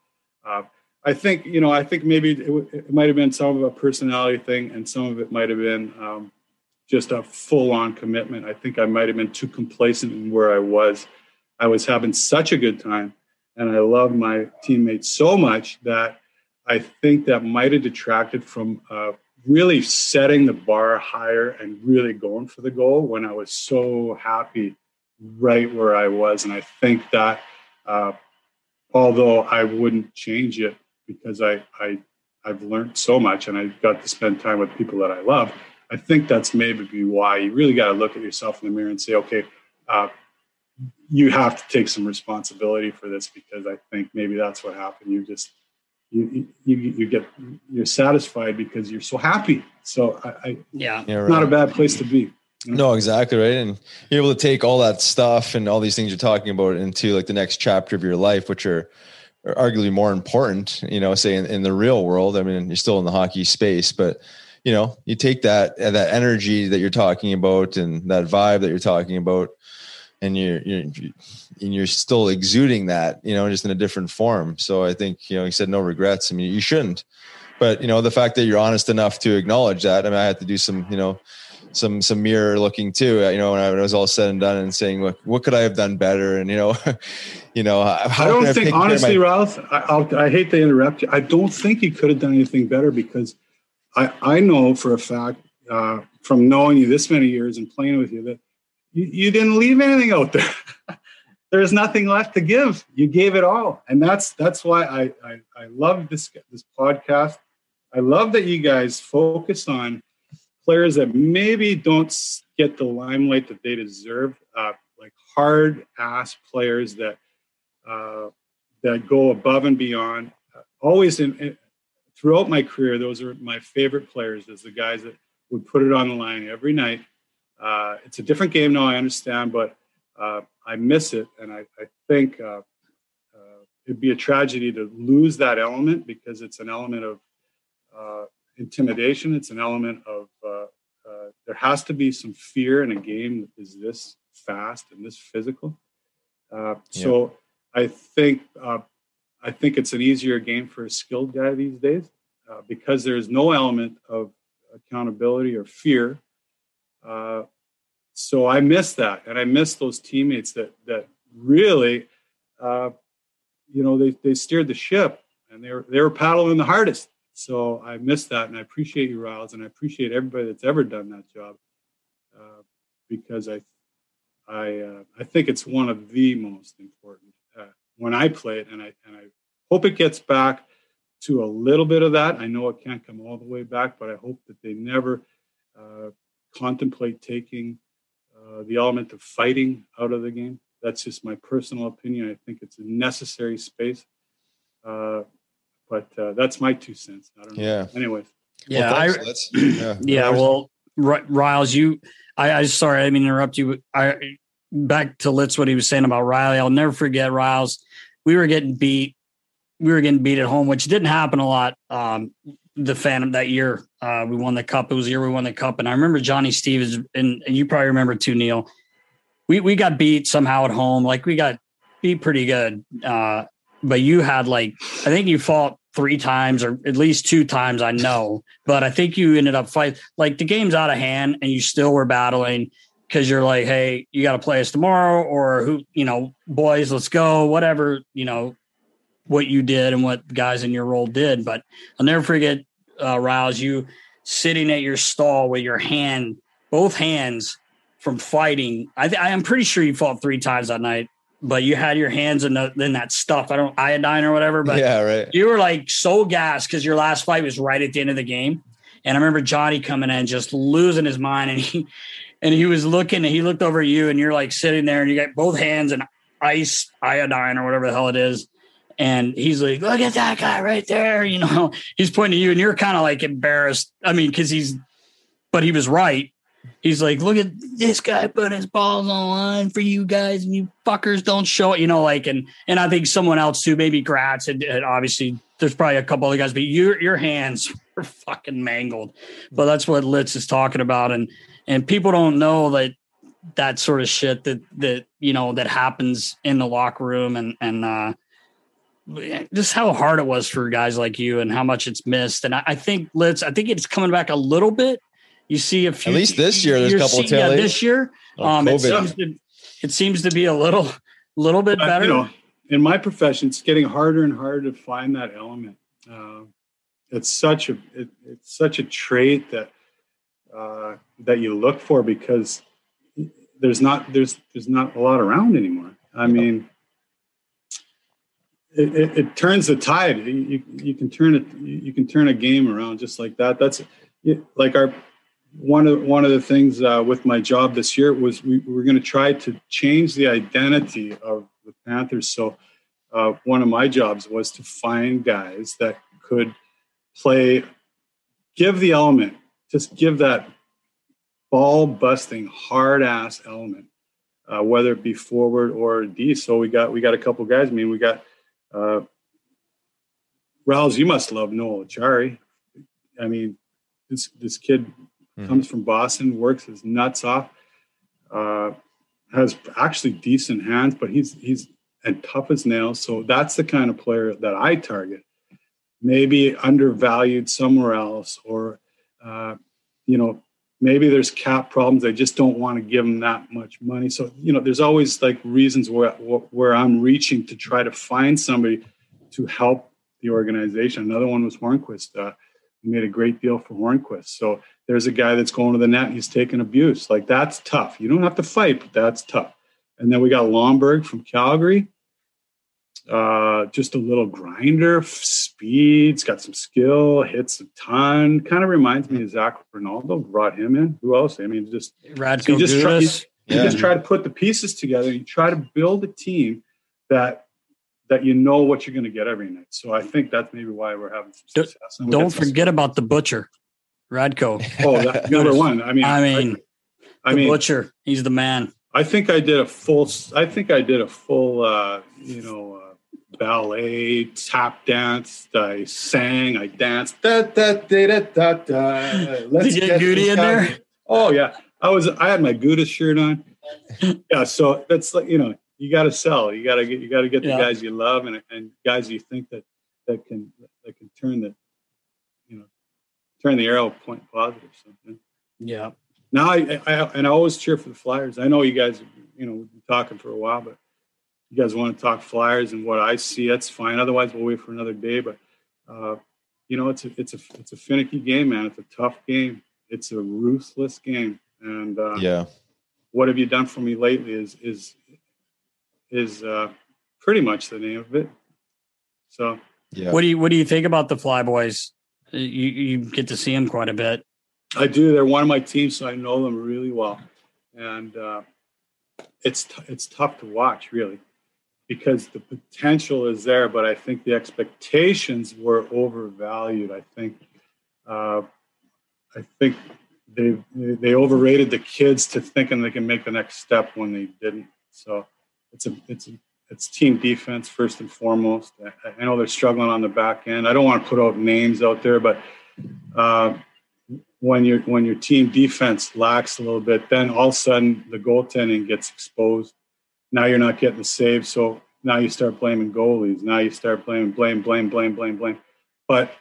uh, I think, you know, I think maybe it, w- it might have been some of a personality thing, and some of it might have been um, just a full-on commitment. I think I might have been too complacent in where I was. I was having such a good time, and I loved my teammates so much that I think that might have detracted from uh, really setting the bar higher and really going for the goal when I was so happy right where I was. And I think that uh, although I wouldn't change it because I, I I've learned so much and I've got to spend time with people that I love. I think that's maybe why you really got to look at yourself in the mirror and say, okay, uh, you have to take some responsibility for this because I think maybe that's what happened. You just you you, you get you're satisfied because you're so happy. So I, I Yeah. Yeah, not a bad place to be. No, exactly right. And you're able to take all that stuff and all these things you're talking about into like the next chapter of your life, which are, are arguably more important, you know, say in, in the real world. I mean, you're still in the hockey space, but you know, you take that that energy that you're talking about and that vibe that you're talking about, and you're you're and you're still exuding that, you know, just in a different form. So I think you know, you said no regrets. I mean, you shouldn't, but you know, the fact that you're honest enough to acknowledge that. I mean, I had to do some, you know, some some mirror looking too. You know, when I, when it was all said and done, and saying, "Look, what could I have done better?" And you know, (laughs) you know, how I don't think, of honestly, my- Ralph, I, I'll, I hate to interrupt you. I don't think you could have done anything better because I, I know for a fact uh, from knowing you this many years and playing with you that you, you didn't leave anything out there. (laughs) There's nothing left to give. You gave it all, and that's that's why I I, I love this this podcast. I love that you guys focus on players that maybe don't get the limelight that they deserve, uh, like hard ass players that uh, that go above and beyond. Uh, always in, in throughout my career, those are my favorite players. Is the guys that would put it on the line every night. Uh, it's a different game now, I understand, but uh, I miss it, and I, I think uh, it'd be a tragedy to lose that element because it's an element of intimidation. It's an element of uh, uh, there has to be some fear in a game that is this fast and this physical. Uh, so I think uh, I think it's an easier game for a skilled guy these days uh, because there is no element of accountability or fear. Uh, so I miss that, and I miss those teammates that that really, uh, you know, they they steered the ship and they were they were paddling the hardest. So I miss that, and I appreciate you, Riles, and I appreciate everybody that's ever done that job uh, because I I uh, I think it's one of the most important uh, when I play it, and I and I hope it gets back to a little bit of that. I know it can't come all the way back, but I hope that they never uh, contemplate taking uh, the element of fighting out of the game. That's just my personal opinion. I think it's a necessary space. But uh, that's my two cents. I don't know. Yeah. Anyways. Yeah. Well, I, thanks, yeah. yeah. Well, R- Riles, you, I, I sorry, I didn't mean to interrupt you. I back to Litz what he was saying about Riley. I'll never forget Riles. We were getting beat. We were getting beat at home, which didn't happen a lot. Um, the Phantom that year, uh, we won the cup. It was the year we won the cup, and I remember Johnny Stevens, and, and you probably remember too, Neil. We we got beat somehow at home. Like we got beat pretty good. Uh, but you had like I think you fought three times or at least two times. I know, but I think you ended up fight like the game's out of hand, and you still were battling because you're like, hey, you got to play us tomorrow, or who, you know, boys, let's go, whatever, you know, what you did and what guys in your role did. But I'll never forget, uh, Rouse, you sitting at your stall with your hand, both hands from fighting. I, th- I am pretty sure you fought three times that night, but you had your hands in, the, in that stuff. I don't iodine or whatever, but yeah, right. you were like so gassed because your last fight was right at the end of the game. And I remember Johnny coming in just losing his mind, and he and he was looking, and he looked over at you, and you're like sitting there, and you got both hands in ice iodine or whatever the hell it is. And he's like, "Look at that guy right there," you know. He's pointing to you, and you're kind of like embarrassed. I mean, because he's, but he was right. He's like, "Look at this guy put his balls on the line for you guys, and you fuckers don't show it," you know. Like, and and I think someone else too, maybe Gratz, and, and obviously there's probably a couple other guys, but your your hands (laughs) were fucking mangled. But that's what Litz is talking about, and and people don't know that that sort of shit that that you know that happens in the locker room, and and uh, just how hard it was for guys like you, and how much it's missed. And I, I think Litz, I think it's coming back a little bit. You see a few, At least this year, there's a you're couple of seeing- yeah, this year. Oh, Um, it COVID. seems to it seems to be a little little bit But, better. You know, in my profession, it's getting harder and harder to find that element. Uh, it's such a it, it's such a trait that uh, that you look for because there's not there's there's not a lot around anymore. I mean, it, it, it turns the tide. You, you, you can turn it. You can turn a game around just like that. That's it- like our one of one of the things uh, with my job this year was we, we were going to try to change the identity of the Panthers. So uh, one of my jobs was to find guys that could play, give the element, just give that ball busting hard ass element, uh, whether it be forward or D. So we got we got a couple guys. I mean, we got uh, Rouse. You must love Noel Acciari. I mean, this this kid Mhm. comes from Boston, works his nuts off, uh, has actually decent hands, but he's he's and tough as nails. So that's the kind of player that I target. Maybe undervalued somewhere else, or uh, you know, maybe there's cap problems. They just don't want to give him that much money. So you know, there's always like reasons where where I'm reaching to try to find somebody to help the organization. Another one was Hornqvist. Uh, we made a great deal for Hornqvist. So there's a guy that's going to the net he's taking abuse. Like that's tough. You don't have to fight, but that's tough. And then we got Lomberg from Calgary. Uh, just a little grinder, speeds, got some skill, hits a ton. Kind of reminds me of Zach Rinaldo. Brought him in. Who else? I mean, just Radko you just try, you, Gudas. you just try to put the pieces together. You try to build a team that that you know what you're going to get every night. So I think that's maybe why we're having some Don't- success. And Don't got some- forget about the butcher, Radko. (laughs) Oh, that, number one. I mean, I mean, I the mean, butcher. He's the man. I think I did a full. I think I did a full. Uh, you know, uh, ballet, tap dance. I sang. I danced. Da, da, da, da, da, da. Let's Did you get Goody in there? Oh yeah, I was. I had my Gouda shirt on. (laughs) yeah, so that's like you know, you got to sell. You got to get. You got to get the Yeah. guys you love and and guys you think that that can that can turn the, you know, turn the arrow point positive. So, yeah. Yeah. Now I, I and I always cheer for the Flyers. I know you guys, you know, we've been talking for a while, but you guys want to talk Flyers and what I see, that's fine. Otherwise, we'll wait for another day. But uh, you know, it's a it's a it's a finicky game, man. It's a tough game. It's a ruthless game. And uh, Yeah. what have you done for me lately? Is is is uh, pretty much the name of it. So Yeah. What do you What do you think about the Flyboys? You you get to see them quite a bit. I do. They're one of my teams, so I know them really well, and uh, it's t- it's tough to watch really because the potential is there, but I think the expectations were overvalued. I think uh, I think they they overrated the kids to thinking they can make the next step when they didn't. So it's a it's a it's team defense first and foremost. I, I know they're struggling on the back end. I don't want to put out names out there, but uh, when your when your team defense lacks a little bit, then all of a sudden the goaltending gets exposed. Now you're not getting the save, so now you start blaming goalies. Now you start blaming blame, blame, blame, blame, blame. But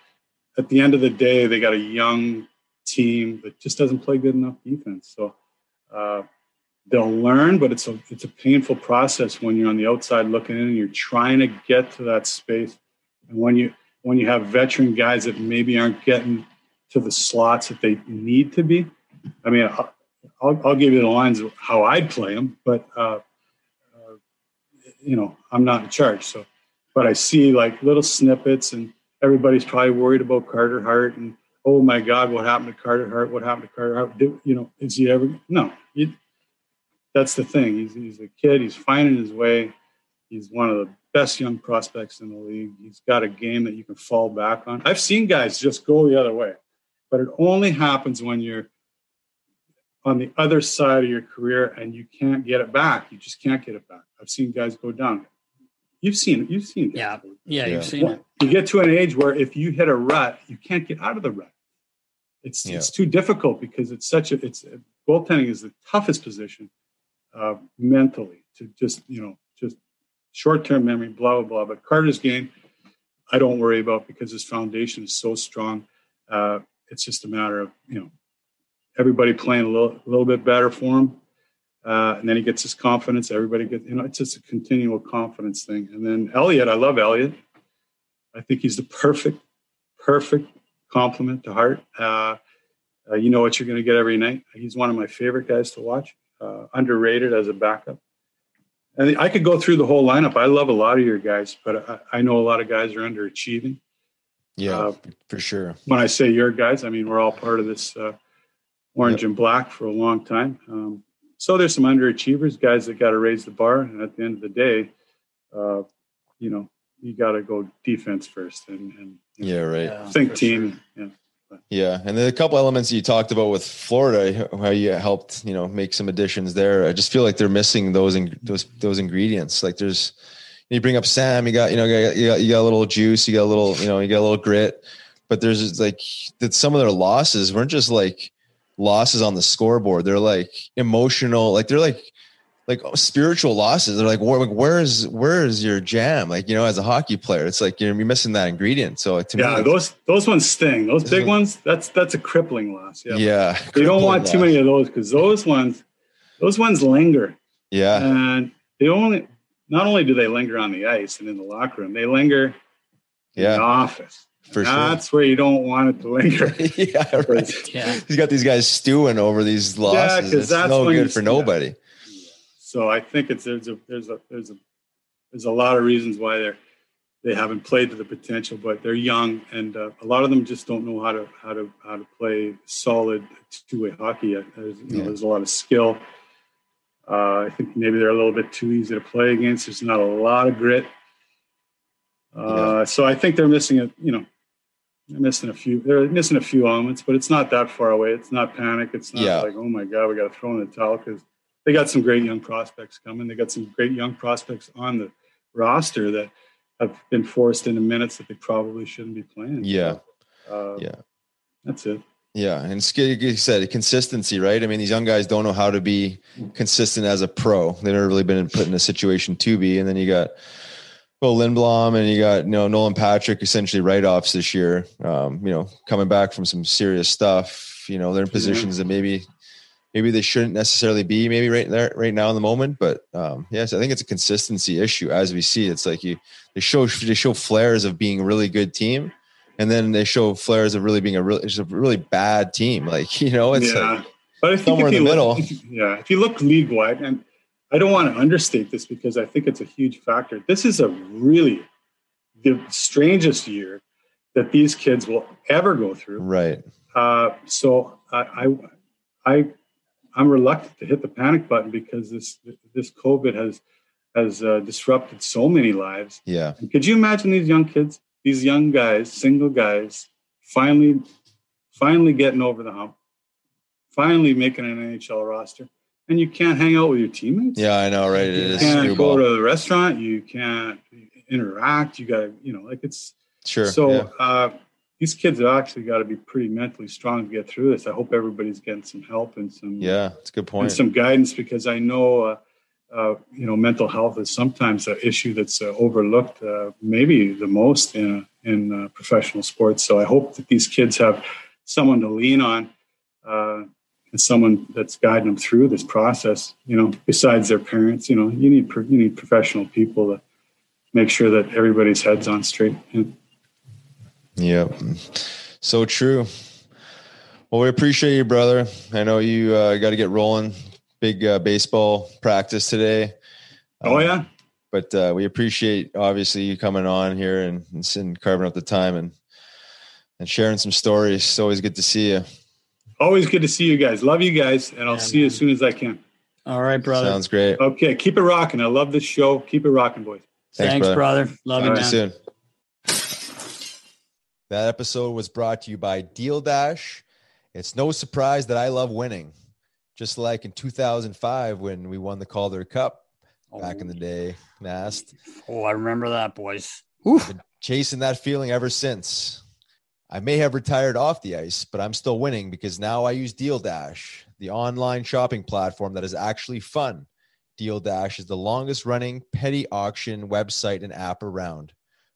at the end of the day, they got a young team that just doesn't play good enough defense. So uh, they'll learn, but it's a it's a painful process when you're on the outside looking in and you're trying to get to that space. And when you when you have veteran guys that maybe aren't getting to the slots that they need to be, I mean, I'll, I'll, give you the lines of how I'd play them, but uh, uh, you know, I'm not in charge. So, but I see like little snippets, and everybody's probably worried about Carter Hart and oh my God, what happened to Carter Hart? What happened to Carter Hart? Did, you know, is he ever? No, that's the thing. He's, he's a kid. He's finding his way. He's one of the best young prospects in the league. He's got a game that you can fall back on. I've seen guys just go the other way, but it only happens when you're on the other side of your career and you can't get it back. You just can't get it back. I've seen guys go down. You've seen it. You've seen it. Yeah, yeah, Yeah. you've seen it. You get to an age where if you hit a rut, you can't get out of the rut. It's Yeah. it's too difficult because it's such a it's goaltending is the toughest position uh, mentally to just you know just short term memory, blah blah blah. But Carter's game, I don't worry about because his foundation is so strong. Uh, it's just a matter of you know everybody playing a little a little bit better for him, uh, and then he gets his confidence. Everybody gets you know it's just a continual confidence thing. And then Elliott, I love Elliott. I think he's the perfect perfect compliment to Hart. Uh, uh, you know what you're going to get every night. He's one of my favorite guys to watch. Uh, underrated as a backup. And I could go through the whole lineup. I love a lot of your guys, but I, I know a lot of guys are underachieving. Yeah, Uh, for sure. When I say your guys, I mean we're all part of this uh, orange and black for a long time. Um, so there's some underachievers, guys that got to raise the bar. And at the end of the day, uh, you know, you got to go defense first and, and Yeah, right. Yeah, think for team. Yeah. Yeah, and then a couple elements you talked about with Florida, how you helped, you know, make some additions there. I just feel like they're missing those in, those those ingredients. Like there's, you bring up Sam, you got you know you got, you got you got a little juice, you got a little you know you got a little grit, but there's like that some of their losses weren't just like losses on the scoreboard. They're like emotional, like they're like like oh, spiritual losses. They're like, where, like where's where's your jam? Like you know, as a hockey player, it's like you're, you're missing that ingredient. So to Yeah, me, those those ones sting. Those Those big ones- ones, that's that's a crippling loss. Yeah. yeah, You don't want crippling too many of those because those ones, those ones linger, Yeah, and they only not only do they linger on the ice and in the locker room, they linger in the yeah, office. for sure. That's where you don't want it to linger. (laughs) yeah, right. (laughs) Yeah, He's got these guys stewing over these losses. 'cause it's that's no good you- for yeah. nobody. So I think it's there's a there's a there's a there's a lot of reasons why they're they haven't played to the potential, but they're young, and uh, a lot of them just don't know how to how to how to play solid two way hockey. yet. There's, you know, there's a lot of skill. Uh, I think maybe they're a little bit too easy to play against. There's not a lot of grit. Uh, So I think they're missing a you know they're missing a few they're missing a few elements, but it's not that far away. It's not panic. It's not Yeah. like oh my god we got to throw in the towel because they got some great young prospects coming. They got some great young prospects on the roster that have been forced into minutes that they probably shouldn't be playing. Yeah, Uh, Yeah. That's it. yeah, and like you said consistency, right? I mean, these young guys don't know how to be consistent as a pro. They've never really been put in a situation to be. And then you got well Lindblom and you got you know Nolan Patrick essentially write offs this year. Um, you know, coming back from some serious stuff. You know, they're in positions that maybe maybe they shouldn't necessarily be maybe right there right now in the moment but um yes i think it's a consistency issue as we see it's like you they show they show flares of being a really good team and then they show flares of really being a really, just a really bad team like (laughs) you know it's yeah. like but I think somewhere if in you the look- middle. yeah. If you look league wide, and I don't want to understate this because I think it's a huge factor. This is a really the strangest year that these kids will ever go through. Right. Uh, so I, I, I, I'm reluctant to hit the panic button because this this COVID has has uh, disrupted so many lives. Yeah. Could you imagine these young kids, these young guys, single guys, finally, finally getting over the hump, finally making an NHL roster, and you can't hang out with your teammates. Yeah, I know, right? It you can't screwball. go to the restaurant. You can't interact. You got to, you know, like it's Sure. so. yeah. Uh, these kids have actually got to be pretty mentally strong to get through this. I hope everybody's getting some help and some Yeah, it's a good and some guidance because I know, uh, uh, you know, mental health is sometimes an issue that's uh, overlooked, uh, maybe the most in in uh, professional sports. So I hope that these kids have someone to lean on, uh, and someone that's guiding them through this process. You know, besides their parents, you know, you need you need professional people to make sure that everybody's heads on straight. And Yep. So true. Well, we appreciate you, brother. I know you uh, got to get rolling. Big uh, baseball practice today. oh Um, yeah, But uh, we appreciate obviously you coming on here and, and sitting, carving up the time and and sharing some stories. It's always good to see you. always good to see you guys. Love you guys, and I'll Yeah, see you as soon as I can. All right, brother. Sounds great. Okay, keep it rocking. I love this show. Keep it rocking, boys. Thanks, brother. Love you, All Talk right. to you soon. That episode was brought to you by Deal Dash. It's no surprise that I love winning. Just like in 2005 when we won the Calder Cup back in the oh. day, Nast. Oh, I remember that, boys. Been chasing that feeling ever since. I may have retired off the ice, but I'm still winning because now I use Deal Dash, the online shopping platform that is actually fun. Deal Dash is the longest running petty auction website and app around.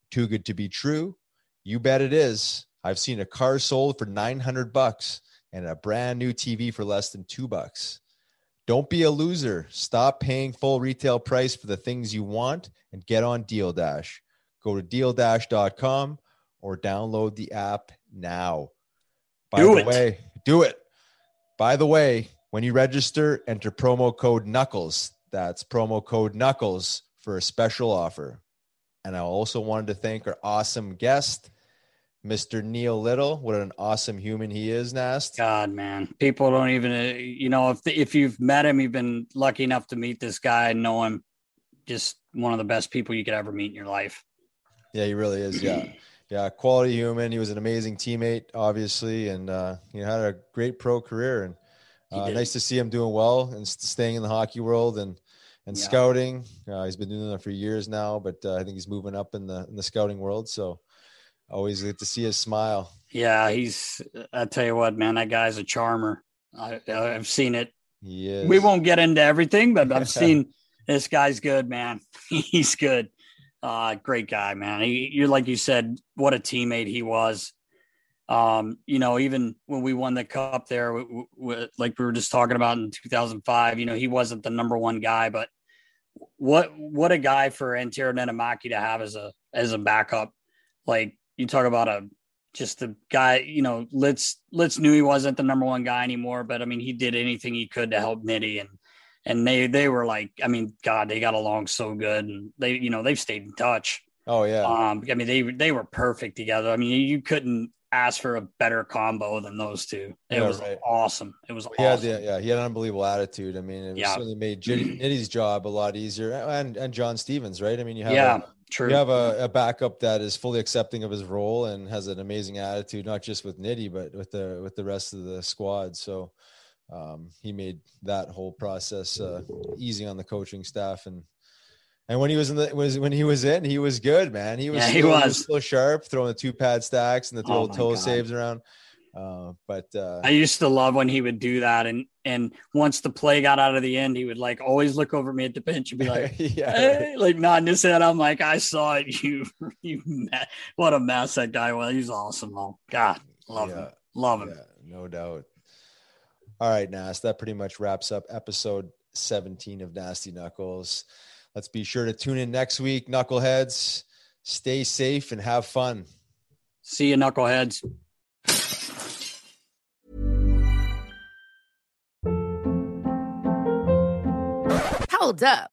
Too good to be true? You bet it is. I've seen a car sold for 900 bucks and a brand new TV for less than 2 bucks. Don't be a loser. Stop paying full retail price for the things you want and get on Deal Dash. Go to dealdash.com or download the app now. By Do the it. way, do it. By the way, when you register, enter promo code Knuckles. That's promo code Knuckles for a special offer. And I also wanted to thank our awesome guest, Mr. Neil Little. What an awesome human he is, Nast. God, man, people don't even, uh, you know, if if you've met him, you've been lucky enough to meet this guy and know him. Just one of the best people you could ever meet in your life. Yeah, he really is. Yeah. (clears throat) Yeah. Quality human. He was an amazing teammate, obviously, and uh, he had a great pro career. And uh, nice to see him doing well and staying in the hockey world and and Yeah. scouting. Uh, he's been doing that for years now, but uh, I think he's moving up in the in the scouting world. So always get to see his smile. Yeah, he's. I tell you what, man, that guy's a charmer. I, I've seen it. Is. We won't get into everything, but I've (laughs) seen this guy's good, man. (laughs) He's good. Uh, great guy, man. He, you're like you said, what a teammate he was. Um, you know, even when we won the cup there, like we were just talking about in 2005, you know, he wasn't the number one guy, but what what a guy for Antero Niittymäki to have as a as a backup. Like you talk about a just the guy, you know, Litz Litz knew he wasn't the number one guy anymore, but I mean, he did anything he could to help Nitty and and they they were like, I mean, God, they got along so good, and they, you know, they've stayed in touch. Oh yeah. Um, I mean, they they were perfect together. I mean, you couldn't ask for a better combo than those two. It Yeah, was right. awesome. It was had awesome. the, yeah, he had an unbelievable attitude. I mean, it Yeah. certainly made Nitty's (clears throat) job a lot easier, and and John Stevens, right? I mean, you have yeah, a, true. you have a, a backup that is fully accepting of his role and has an amazing attitude, not just with Nitty, but with the with the rest of the squad. So um, he made that whole process uh, easy on the coaching staff and. And when he was in the was when he was in, he was good, man. He was Yeah, he still, was. still sharp, throwing the two pad stacks and the Oh little toe God. saves around. Uh, but uh, I used to love when he would do that, and and once the play got out of the end, he would like always look over at me at the bench and be like, (laughs) yeah, hey, like nodding his head. I'm like, I saw it. You, (laughs) you, what a mess that guy was. He's awesome, though. God, love him, Yeah. love him. Yeah, no doubt. All right, Nas, that pretty much wraps up episode 17 of Nasty Knuckles. Let's be sure to tune in next week, Knuckleheads. Stay safe and have fun. See you, knuckleheads. Hold up.